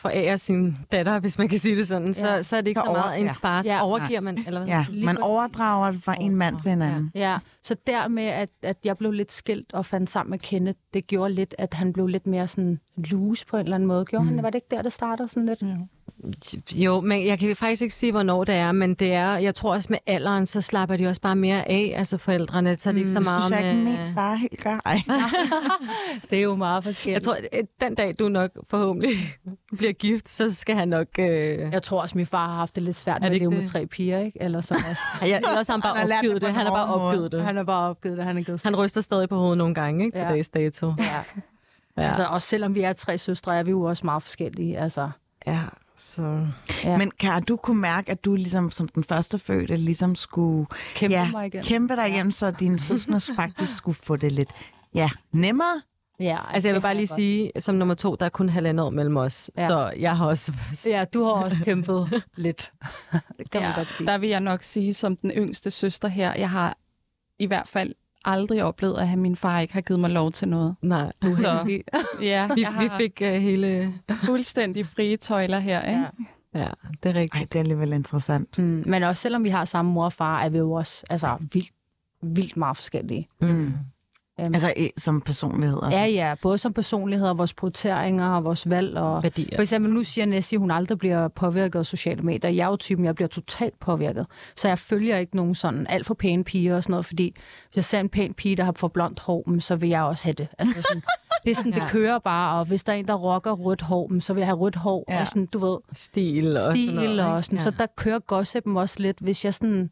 [SPEAKER 3] Forærer sin datter, hvis man kan sige det sådan, så,
[SPEAKER 4] Ja.
[SPEAKER 3] så er det ikke
[SPEAKER 1] Så
[SPEAKER 3] så meget
[SPEAKER 1] over-
[SPEAKER 3] ens
[SPEAKER 1] ja.
[SPEAKER 3] fars.
[SPEAKER 4] Ja.
[SPEAKER 3] Overgiver man, eller hvad?
[SPEAKER 1] Ja,
[SPEAKER 4] Lige
[SPEAKER 1] man overdrager det fra en mand til en anden.
[SPEAKER 4] Ja, så dermed, at, at jeg blev lidt skilt og fandt sammen med Kenneth, det gjorde lidt, at han blev lidt mere sådan loose på en eller anden måde. Gjorde mm. han det? Var det ikke der, det startede sådan lidt? Mm.
[SPEAKER 3] Jo, men jeg kan faktisk ikke sige, hvornår det er, men det er, jeg tror også med alderen, så slapper de også bare mere af, altså forældrene, så er det ikke så meget
[SPEAKER 1] Synes jeg ikke,
[SPEAKER 3] med...
[SPEAKER 1] min far helt gør.
[SPEAKER 4] Det er jo meget forskelligt.
[SPEAKER 3] Jeg tror, at den dag, du nok forhåbentlig bliver gift, så skal han nok... Øh...
[SPEAKER 4] jeg tror også, min far har haft det lidt svært med
[SPEAKER 3] det
[SPEAKER 4] at leve med
[SPEAKER 3] det?
[SPEAKER 4] tre piger, ikke? Eller så også.
[SPEAKER 3] Ja, ellers har han bare
[SPEAKER 1] Han
[SPEAKER 3] opgivet
[SPEAKER 1] det
[SPEAKER 3] det. Han har bare opgivet det.
[SPEAKER 4] han har bare opgivet det, han er givet
[SPEAKER 3] Han ryster stadig på hovedet nogle gange, ikke? Til
[SPEAKER 4] Ja.
[SPEAKER 3] dags dato.
[SPEAKER 4] Ja.
[SPEAKER 3] Ja.
[SPEAKER 4] Altså, også selvom vi er tre søstre, er vi jo også meget forskellige. Altså,
[SPEAKER 3] ja, så...
[SPEAKER 4] Ja.
[SPEAKER 1] Men kan du kunne mærke, at du ligesom som den første fødte ligesom skulle
[SPEAKER 4] kæmpe
[SPEAKER 1] ja,
[SPEAKER 4] mig igen.
[SPEAKER 1] kæmpe dig hjem, så dine søskende faktisk skulle få det lidt ja, nemmere?
[SPEAKER 4] Ja,
[SPEAKER 3] Altså, jeg vil bare lige sige, som nummer to, der er kun halvandet år mellem os.
[SPEAKER 4] Ja.
[SPEAKER 3] Ja. Så jeg har også...
[SPEAKER 4] Ja, du har også kæmpet lidt. Det kan man
[SPEAKER 2] Ja,
[SPEAKER 4] godt sige.
[SPEAKER 2] der vil jeg nok sige, som den yngste søster her, jeg har i hvert fald aldrig oplevet, at min far ikke har givet mig lov til noget.
[SPEAKER 3] Nej,
[SPEAKER 2] Så ja,
[SPEAKER 3] vi, vi fik uh, hele...
[SPEAKER 2] fuldstændig frie tøjler her. Ikke?
[SPEAKER 4] Ja.
[SPEAKER 3] Ja, det er rigtigt.
[SPEAKER 1] Ej, det er alligevel interessant.
[SPEAKER 4] Mm, men også selvom vi har samme mor og far, er vi jo også altså, vildt, vildt meget forskellige.
[SPEAKER 1] Mm. Altså eh, som personlighed.
[SPEAKER 4] Ja, ja, både som personligheder, vores prioriteringer og vores valg. Og...
[SPEAKER 3] Værdier.
[SPEAKER 4] For eksempel nu siger Nessie, at hun aldrig bliver påvirket af sociale medier. Jeg er jo typen, jeg bliver totalt påvirket. Så jeg følger ikke nogen sådan alt for pæne piger og sådan noget, fordi hvis jeg ser en pæn pige, der har for blondt hår, mm, så vil jeg også have det. Altså sådan, det er sådan, det
[SPEAKER 3] Ja.
[SPEAKER 4] kører bare, og hvis der er en, der rocker rødt hår, mm, så vil jeg have rødt hår,
[SPEAKER 1] Ja.
[SPEAKER 4] og sådan, du ved,
[SPEAKER 3] Stil og sådan
[SPEAKER 4] stil
[SPEAKER 3] noget.
[SPEAKER 4] og sådan. Så der kører gossipen også lidt, hvis jeg sådan,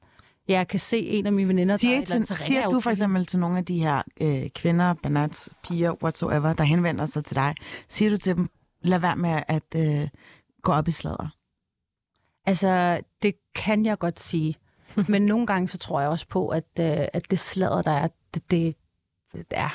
[SPEAKER 4] jeg kan se en af mine veninder, der er
[SPEAKER 1] Siger,
[SPEAKER 4] eller andet,
[SPEAKER 1] til,
[SPEAKER 4] jeg
[SPEAKER 1] siger du for eksempel til nogle af de her øh, kvinder, banats, piger, whatsoever, der henvender sig til dig, siger du til dem, lad være med at øh, gå op i sladder?
[SPEAKER 4] Altså, det kan jeg godt sige. Men nogle gange, så tror jeg også på, at, øh, at det sladder, der er, det, det ja,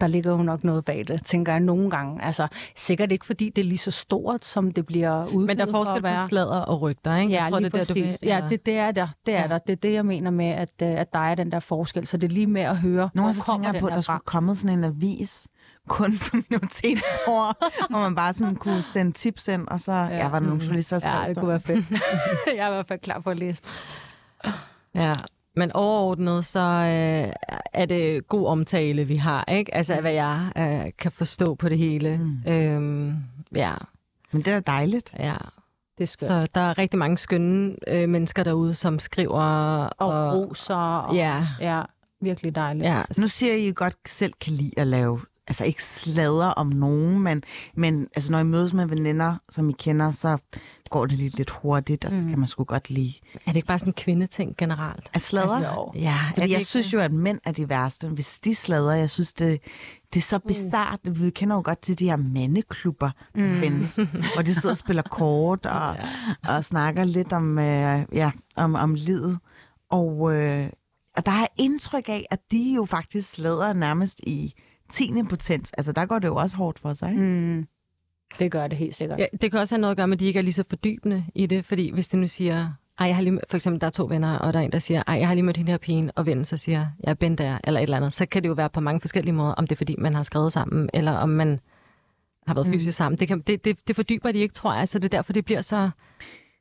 [SPEAKER 4] der ligger jo nok noget bag det, tænker jeg nogle gange. Altså, sikkert ikke, fordi det er lige så stort, som det bliver udgivet
[SPEAKER 3] Men der er
[SPEAKER 4] for
[SPEAKER 3] forskel på sladder og rygter, ikke?
[SPEAKER 4] Ja,
[SPEAKER 3] jeg tror,
[SPEAKER 4] lige
[SPEAKER 3] det er der, du
[SPEAKER 4] præcis.
[SPEAKER 3] vil,
[SPEAKER 4] Ja, det, det er der. Det er
[SPEAKER 3] Ja.
[SPEAKER 4] der. Det er det, jeg mener med, at, øh, at der er den der forskel. Så det er lige med at høre,
[SPEAKER 1] Nogle
[SPEAKER 4] hvor
[SPEAKER 1] gange så
[SPEAKER 4] kommer
[SPEAKER 1] tænker jeg på, at der skulle komme sådan en avis, kun for minoritetsborgere, hvor man bare sådan kunne sende tips ind, og så ja. Ja, var der nogle journalister, der
[SPEAKER 4] Ja, det kunne være fedt. jeg er i hvert fald klar for at læse.
[SPEAKER 3] Ja, Men overordnet, så øh, er det god omtale, vi har, ikke? Altså, hvad jeg øh, kan forstå på det hele. Mm. Øhm, ja,
[SPEAKER 1] Men det er dejligt.
[SPEAKER 3] ja.
[SPEAKER 4] Det er skønt.
[SPEAKER 3] Så der er rigtig mange skønne øh, mennesker derude, som skriver.
[SPEAKER 4] Og roser. Og,
[SPEAKER 3] Ja,
[SPEAKER 4] ja, virkelig dejligt.
[SPEAKER 3] ja.
[SPEAKER 1] Nu siger I, at I godt selv kan lide at lave, altså ikke sladder om nogen, men, men altså, når I mødes med veninder, som I kender, så går det lige lidt hurtigt, og så kan man sgu godt lide
[SPEAKER 3] Er det ikke bare sådan en kvindeting generelt?
[SPEAKER 1] at sladre.
[SPEAKER 4] Altså,
[SPEAKER 3] Ja,
[SPEAKER 1] Fordi jeg synes jo, at mænd er de værste. Hvis de slader, jeg synes, det, det er så bizart. Vi kender jo godt til de her mandeklubber, der findes, hvor de sidder og spiller kort og, og snakker lidt om, øh, ja, om, om livet. Og, øh, og der er indtryk af, at de jo faktisk slader nærmest i 10. potens. Altså, der går det jo også hårdt for sig, ikke?
[SPEAKER 4] Mm. Det gør det helt sikkert.
[SPEAKER 3] Ja, det kan også have noget at gøre med, at de ikke er lige så fordybende i det, fordi hvis de nu siger, ej, jeg har lige, for eksempel, der er to venner, og der er en, der siger, ej, jeg har lige mødt hende her pigen, og vennen så siger, jeg er Ben der, eller et eller andet, så kan det jo være på mange forskellige måder, om det er fordi, man har skrevet sammen, eller om man har været fysisk sammen. Det, kan, det, det, det fordyber de ikke, tror jeg, så det er derfor, det bliver så...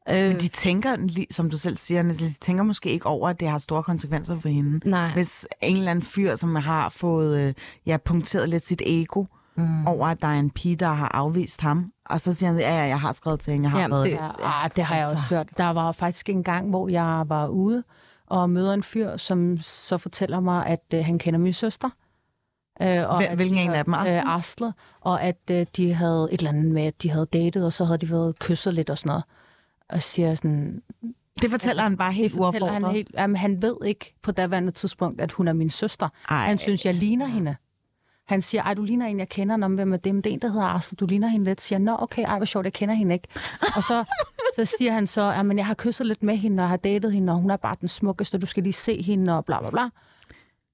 [SPEAKER 3] Øh,
[SPEAKER 1] Men de tænker, som du selv siger, de tænker måske ikke over, at det har store konsekvenser for hende.
[SPEAKER 3] nej,
[SPEAKER 1] Hvis en eller anden fyr, som har fået øh, ja, punkteret lidt sit ego mm. over, at der er en pige, der har afvist ham, og så siger han, ja, ja, jeg har skrevet til hende, jeg har
[SPEAKER 3] Jamen,
[SPEAKER 1] været
[SPEAKER 3] det-.
[SPEAKER 4] Ja, ah, det har jeg
[SPEAKER 3] Altså.
[SPEAKER 4] også hørt. Der var faktisk en gang, hvor jeg var ude og møder en fyr, som så fortæller mig, at øh, han kender min søster. Øh, og
[SPEAKER 1] hvilken en af dem? Asle?
[SPEAKER 4] Øh, Asle. Og at øh, de havde et eller andet med, at de havde datet, og så havde de været kysset lidt og sådan noget. Og siger sådan,
[SPEAKER 1] Det fortæller han bare helt
[SPEAKER 4] det fortæller han
[SPEAKER 1] uaffordret.
[SPEAKER 4] helt, jamen, han ved ikke på daværende tidspunkt, at hun er min søster.
[SPEAKER 1] Ej.
[SPEAKER 4] Han synes, jeg ligner hende. Han siger, ej, du ligner en, jeg kender, Nå, hvem er det? Men det er en, der hedder Asle, du ligner hende lidt. Siger, nå, okay, ej, hvor sjovt, jeg kender hende ikke. Og så, så siger han så, at jeg har kysset lidt med hende, og har datet hende, og hun er bare den smukkeste, du skal lige se hende, og bla bla bla.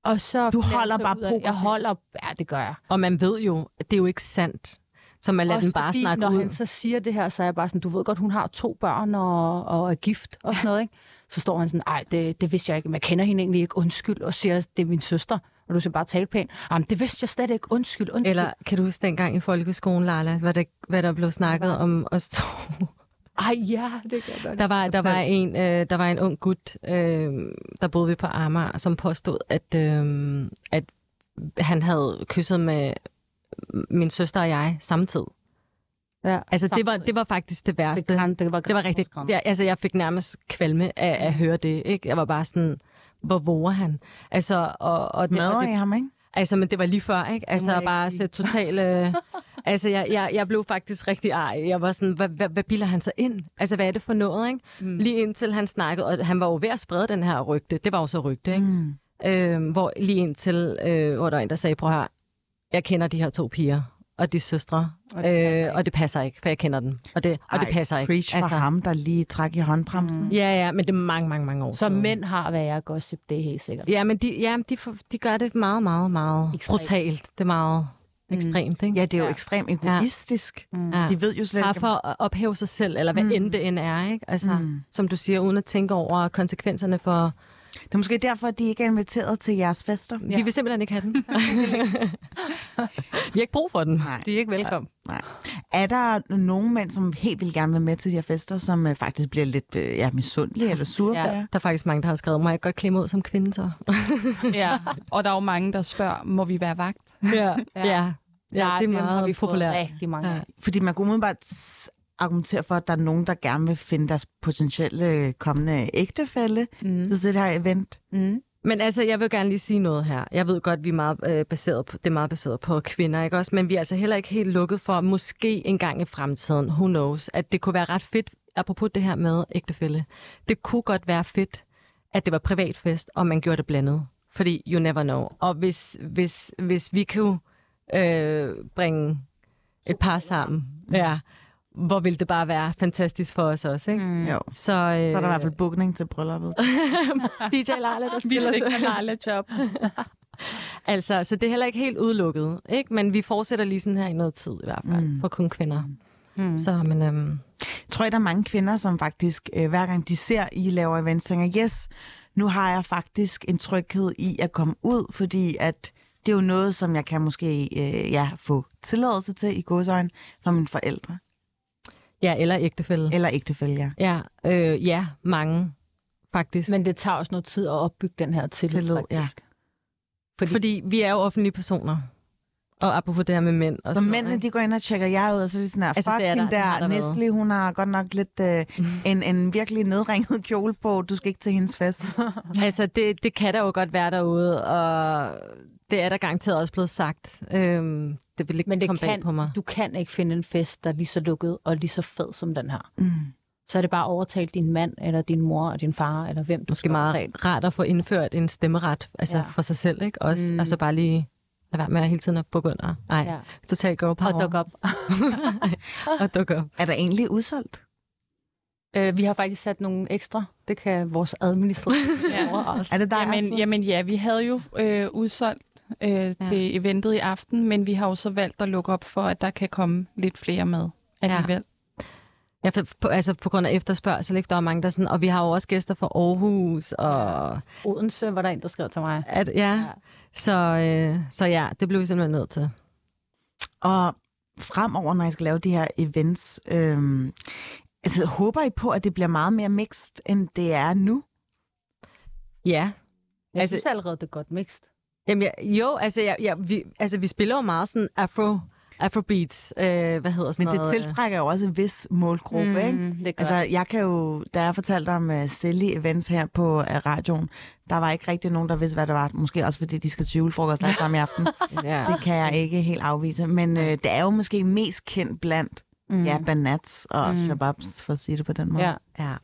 [SPEAKER 4] Og så
[SPEAKER 1] Du holder bare poker
[SPEAKER 4] Jeg holder, ja, det gør jeg.
[SPEAKER 3] og man ved jo, at det er jo ikke sandt, så man lader
[SPEAKER 4] Også
[SPEAKER 3] den bare
[SPEAKER 4] fordi,
[SPEAKER 3] snakke
[SPEAKER 4] når
[SPEAKER 3] ud.
[SPEAKER 4] han så siger det her, så er jeg bare sådan, du ved godt, hun har to børn og, og er gift og sådan noget, ikke? Så står han sådan, ej, det, det vidste jeg ikke, jeg kender hende egentlig ikke, undskyld, og siger, det er min søster, og du skal bare tale pænt. Jamen, det vidste jeg slet ikke, undskyld, undskyld.
[SPEAKER 3] Eller kan du huske dengang i folkeskolen, Lala, hvad der, hvad der blev snakket om os to?
[SPEAKER 4] Ej, ja, det jeg godt.
[SPEAKER 3] Der var, der var, en, øh, der var en ung gut, øh, der boede vi på Amager, som påstod, at, øh, at han havde kysset med min søster og jeg samtidig.
[SPEAKER 4] Ja,
[SPEAKER 3] Altså, det var,
[SPEAKER 4] samtidig.
[SPEAKER 3] det var faktisk det værste.
[SPEAKER 4] det, kan, det var,
[SPEAKER 3] Det var rigtigt. Ja, altså, jeg fik nærmest kvalme af at høre det. Ikke? Jeg var bare sådan, hvor våger han? Altså, og, og det, og
[SPEAKER 1] Madrer
[SPEAKER 3] det,
[SPEAKER 1] I ham, ikke?
[SPEAKER 3] Altså, men det var lige før, ikke? Altså, bare sætte totalt... Øh, altså, jeg, jeg, jeg blev faktisk rigtig ej. Jeg var sådan, hvad, hvad, hvad bilder han sig ind? Altså, hvad er det for noget, ikke? Mm. Lige indtil han snakkede, og han var jo ved at sprede den her rygte. Det var jo så rygte, ikke?
[SPEAKER 1] Mm.
[SPEAKER 3] Øh, hvor lige indtil, øh, hvor der var en, der sagde, prøv her, jeg kender de her to piger, og de søstre,
[SPEAKER 4] Og det passer
[SPEAKER 3] øh,
[SPEAKER 4] ikke.
[SPEAKER 3] og det passer ikke, for jeg kender dem. Og det, og det
[SPEAKER 1] Ej,
[SPEAKER 3] passer ikke.
[SPEAKER 1] Preach altså. for ham, der lige træk i håndbremsen. Mm.
[SPEAKER 3] Ja, ja, men det er mange, mange, mange år
[SPEAKER 4] Så
[SPEAKER 3] siden.
[SPEAKER 4] mænd har været jeg gossip, det er helt sikkert.
[SPEAKER 3] Ja, men de, ja, de, de gør det meget, meget, meget
[SPEAKER 4] Ekstremt.
[SPEAKER 3] brutalt. Det er meget
[SPEAKER 4] Mm.
[SPEAKER 3] ekstremt, ikke?
[SPEAKER 1] Ja, det er jo
[SPEAKER 4] Ja.
[SPEAKER 1] ekstremt egoistisk.
[SPEAKER 4] Mm.
[SPEAKER 3] Ja.
[SPEAKER 1] De ved jo slet
[SPEAKER 3] Bare
[SPEAKER 1] ikke...
[SPEAKER 3] for at ophæve sig selv, eller hvad
[SPEAKER 1] Mm.
[SPEAKER 3] mm. end det end er, ikke? Altså,
[SPEAKER 1] Mm.
[SPEAKER 3] mm. som du siger, uden at tænke over konsekvenserne for...
[SPEAKER 1] Det er måske derfor, at de ikke er inviteret til jeres fester.
[SPEAKER 3] Ja. Vi vil simpelthen ikke have den. Vi har ikke brug for den.
[SPEAKER 1] Nej.
[SPEAKER 4] De er ikke velkommen.
[SPEAKER 1] Nej. Er der nogen mænd, som helt vil gerne være med til de her fester, som øh, faktisk bliver lidt øh, ja, misundelige eller sure
[SPEAKER 4] Ja.
[SPEAKER 1] på jer?
[SPEAKER 3] Der er faktisk mange, der har skrevet, må jeg godt klemme ud som kvinde så?
[SPEAKER 2] Ja, og der er jo mange, der spørger, må vi være vagt?
[SPEAKER 3] ja. ja. ja.
[SPEAKER 4] Nej,
[SPEAKER 3] det er
[SPEAKER 4] dem har
[SPEAKER 3] meget
[SPEAKER 4] vi
[SPEAKER 3] populært.
[SPEAKER 4] rigtig mange
[SPEAKER 3] Ja.
[SPEAKER 1] Fordi man kunne umiddelbart argumentere for, at der er nogen, der gerne vil finde deres potentielle kommende ægtefælle
[SPEAKER 4] Mm.
[SPEAKER 1] til det her event.
[SPEAKER 4] Mm.
[SPEAKER 3] Men altså, jeg vil gerne lige sige noget her. Jeg ved godt, vi er meget, øh, baseret på, det er meget baseret på kvinder, ikke også? Men vi er altså heller ikke helt lukket for, måske en gang i fremtiden, who knows, at det kunne være ret fedt, apropos det her med ægtefælle. Det kunne godt være fedt, at det var privatfest, og man gjorde det blandet. Fordi you never know. Og hvis, hvis, hvis vi kunne øh, bringe et par sammen, ja, hvor ville det bare være fantastisk for os også, ikke?
[SPEAKER 4] Mm.
[SPEAKER 1] Jo.
[SPEAKER 3] Så, øh,
[SPEAKER 1] Så er der i hvert fald bookning til brylluppet.
[SPEAKER 3] DJ Leila, der spiller til.
[SPEAKER 2] lejle job.
[SPEAKER 3] Altså, så det er heller ikke helt udelukket, ikke? Men vi fortsætter lige sådan her i noget tid i hvert fald,
[SPEAKER 1] Mm.
[SPEAKER 3] for kun kvinder.
[SPEAKER 4] Mm.
[SPEAKER 3] Så, men øhm,
[SPEAKER 1] tror jeg, der er mange kvinder, som faktisk, øh, hver gang de ser, I laver events, tænker, yes, nu har jeg faktisk en tryghed i at komme ud, fordi at det er jo noget, som jeg kan måske øh, ja, få tilladelse til i godsøjne fra mine forældre
[SPEAKER 3] ja, eller ægtefælde.
[SPEAKER 1] eller ægtefælle. Ja.
[SPEAKER 3] Ja, øh, ja, mange faktisk.
[SPEAKER 4] Men det tager også noget tid at opbygge den her tillid,
[SPEAKER 1] Tillid,
[SPEAKER 4] faktisk.
[SPEAKER 1] ja.
[SPEAKER 3] Fordi, fordi vi er jo offentlige personer. Og apropos det her med mænd. Og
[SPEAKER 1] Så
[SPEAKER 3] sådan noget,
[SPEAKER 1] mændene,
[SPEAKER 3] ikke?
[SPEAKER 1] de går ind og tjekker jer ud, og så er de sådan her,
[SPEAKER 3] Altså,
[SPEAKER 1] fuck
[SPEAKER 3] er der-
[SPEAKER 1] der,
[SPEAKER 3] der været.
[SPEAKER 1] Nestle, hun har godt nok lidt øh, en, en virkelig nedringet kjole på, du skal ikke til hendes fest.
[SPEAKER 3] Altså, det, det kan der jo godt være derude, og det er der garanteret også blevet sagt. Øhm, det vil ikke
[SPEAKER 4] Men det
[SPEAKER 3] komme bag
[SPEAKER 4] kan,
[SPEAKER 3] på mig.
[SPEAKER 4] du kan ikke finde en fest, der er lige så lukket og lige så fed som den her.
[SPEAKER 1] Mm.
[SPEAKER 4] Så er det bare at overtale din mand, eller din mor, og din far, eller hvem du
[SPEAKER 3] Måske
[SPEAKER 4] skal overtale.
[SPEAKER 3] meget rart at få indført en stemmeret altså
[SPEAKER 4] Ja.
[SPEAKER 3] for sig selv, ikke? Også,
[SPEAKER 4] Mm.
[SPEAKER 3] Altså bare lige lade være med at hele tiden at bukke under. Nej,
[SPEAKER 4] Ja.
[SPEAKER 3] totalt girl power.
[SPEAKER 4] Og dukke op.
[SPEAKER 3] og dukke op.
[SPEAKER 1] Er der egentlig udsolgt?
[SPEAKER 4] Øh, vi har faktisk sat nogle ekstra. Det kan vores administration
[SPEAKER 2] Ja.
[SPEAKER 4] overraske.
[SPEAKER 1] Er det dig,
[SPEAKER 2] Jamen, jamen ja, vi havde jo øh, udsolgt øh, ja. til eventet i aften, men vi har jo så valgt at lukke op for, at der kan komme lidt flere med alligevel.
[SPEAKER 3] Ja, for, på, altså på grund af efterspørgsel, ikke? Der er mange, der er sådan, og vi har jo også gæster fra Aarhus, og
[SPEAKER 4] Odense var der en, der skrev til mig.
[SPEAKER 3] at, ja,
[SPEAKER 4] Ja.
[SPEAKER 3] ja. Så, øh, så ja, det blev vi simpelthen nødt til.
[SPEAKER 1] Og fremover, når I skal lave de her events, øhm, altså, håber I på, at det bliver meget mere mixed, end det er nu?
[SPEAKER 3] Ja,
[SPEAKER 4] Jeg
[SPEAKER 3] altså,
[SPEAKER 4] synes allerede, det er godt mixed.
[SPEAKER 3] Jamen, jeg, jo, altså, jeg, jeg, vi, altså, vi spiller jo meget sådan afro, afrobeats, øh, hvad hedder sådan
[SPEAKER 1] Men det
[SPEAKER 3] noget? øh,
[SPEAKER 1] tiltrækker jo også en vis målgruppe, mm. ikke?
[SPEAKER 4] det
[SPEAKER 1] Altså, jeg kan jo, da jeg fortalte om uh, Sally Events her på uh, radioen, der var ikke rigtig nogen, der vidste, hvad det var. Måske også, fordi de skal til julefrokost alle sammen i aften.
[SPEAKER 3] Ja.
[SPEAKER 1] Det kan jeg ikke helt afvise. Men uh, det er jo måske mest kendt blandt mm. ja, banats og mm. shababs, for at sige det på den måde.
[SPEAKER 4] Ja.
[SPEAKER 3] ja.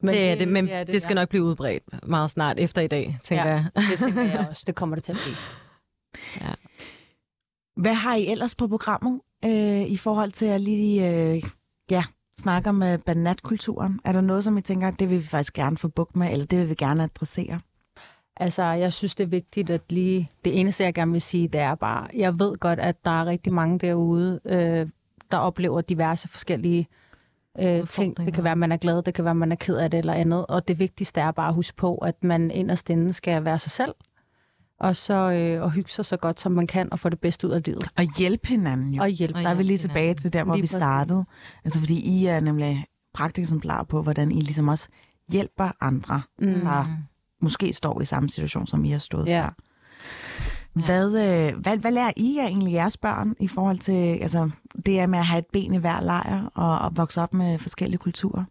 [SPEAKER 4] Men
[SPEAKER 3] det er det, men
[SPEAKER 4] ja,
[SPEAKER 3] det skal nok blive udbredt meget snart efter i dag, tænker
[SPEAKER 4] Ja.
[SPEAKER 3] jeg.
[SPEAKER 4] Det tænker jeg også. Det kommer det til at blive.
[SPEAKER 1] Hvad har I ellers på programmet øh, i forhold til at lige øh, ja, snakke om øh, banatkulturen? Er der noget, som I tænker, det vil vi faktisk gerne få bukt med, eller det vil vi gerne adressere?
[SPEAKER 4] Altså, jeg synes, det er vigtigt at lige... Det eneste, jeg gerne vil sige, det er bare... Jeg ved godt, at der er rigtig mange derude, øh, der oplever diverse forskellige øh, ting. Det kan være, at man er glad, det kan være, at man er ked af det eller andet. Og det vigtigste er bare at huske på, at man inderst inde skal være sig selv. Og så øh, og hygge sig så godt, som man kan, og få det bedste ud af livet.
[SPEAKER 1] Og hjælpe hinanden jo.
[SPEAKER 4] Og hjælpe.
[SPEAKER 3] Og
[SPEAKER 1] Der er vi lige tilbage til der, hvor
[SPEAKER 4] Lige
[SPEAKER 1] vi
[SPEAKER 4] præcis.
[SPEAKER 1] startede. Altså fordi I er nemlig praktikeksemplarer på, hvordan I ligesom også hjælper andre,
[SPEAKER 4] Mm.
[SPEAKER 1] der måske står i samme situation, som I har stået
[SPEAKER 4] Ja.
[SPEAKER 1] før. Hvad, øh, hvad, hvad lærer I egentlig jeres børn i forhold til altså, det her med at have et ben i hver lejr og, og vokse op med forskellige kulturer?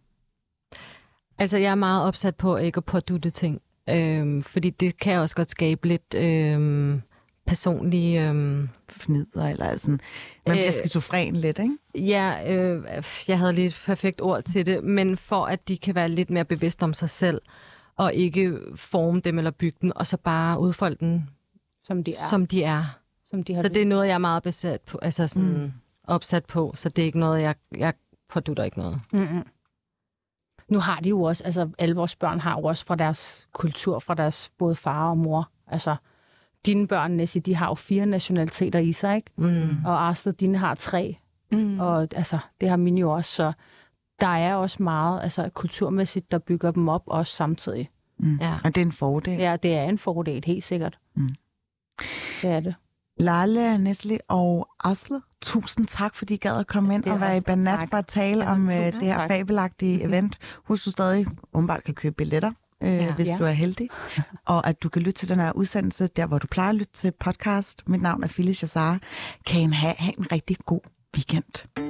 [SPEAKER 3] Altså, jeg er meget opsat på ikke at pådutte ting, øhm, fordi det kan også godt skabe lidt øhm, personlige... Øhm,
[SPEAKER 1] Fnider eller sådan. Man bliver
[SPEAKER 3] Øh,
[SPEAKER 1] skizofren lidt, ikke?
[SPEAKER 3] ja, øh, jeg havde lige et perfekt ord til det, men for at de kan være lidt mere bevidste om sig selv, og ikke forme dem eller bygge den, og så bare udfolde den,
[SPEAKER 4] Som de er.
[SPEAKER 3] som de er.
[SPEAKER 4] som de har
[SPEAKER 3] Så det er noget, jeg er meget besat på, altså sådan mm. opsat på, så det er ikke noget, jeg, jeg pådutter ikke noget.
[SPEAKER 4] Mm-mm. Nu har de jo også, altså alle vores børn har jo også fra deres kultur, fra deres både far og mor. Altså, dine børn, Nessie, de har jo fire nationaliteter i sig, ikke?
[SPEAKER 3] Mm.
[SPEAKER 4] Og Astrid, dine har tre.
[SPEAKER 2] Mm.
[SPEAKER 4] Og altså, det har mine jo også, så der er også meget altså, kulturmæssigt, der bygger dem op også samtidig.
[SPEAKER 1] Mm.
[SPEAKER 3] Ja.
[SPEAKER 1] Og det er en fordel.
[SPEAKER 4] Ja, det er en fordel, helt sikkert.
[SPEAKER 1] Mm.
[SPEAKER 4] Det er det.
[SPEAKER 1] Lale, Nestle og Asle, tusind tak, fordi I gad at komme ind og være i Banat for at tale om uh, det her
[SPEAKER 4] tak.
[SPEAKER 1] fabelagtige event. Husk, du stadig umiddelbart kan købe billetter, uh, ja. hvis
[SPEAKER 4] Ja.
[SPEAKER 1] du er heldig. Og at du kan lytte til den her udsendelse, der hvor du plejer at lytte til podcast. Mit navn er Phyllis Jassar. Kan I have, have en rigtig god weekend.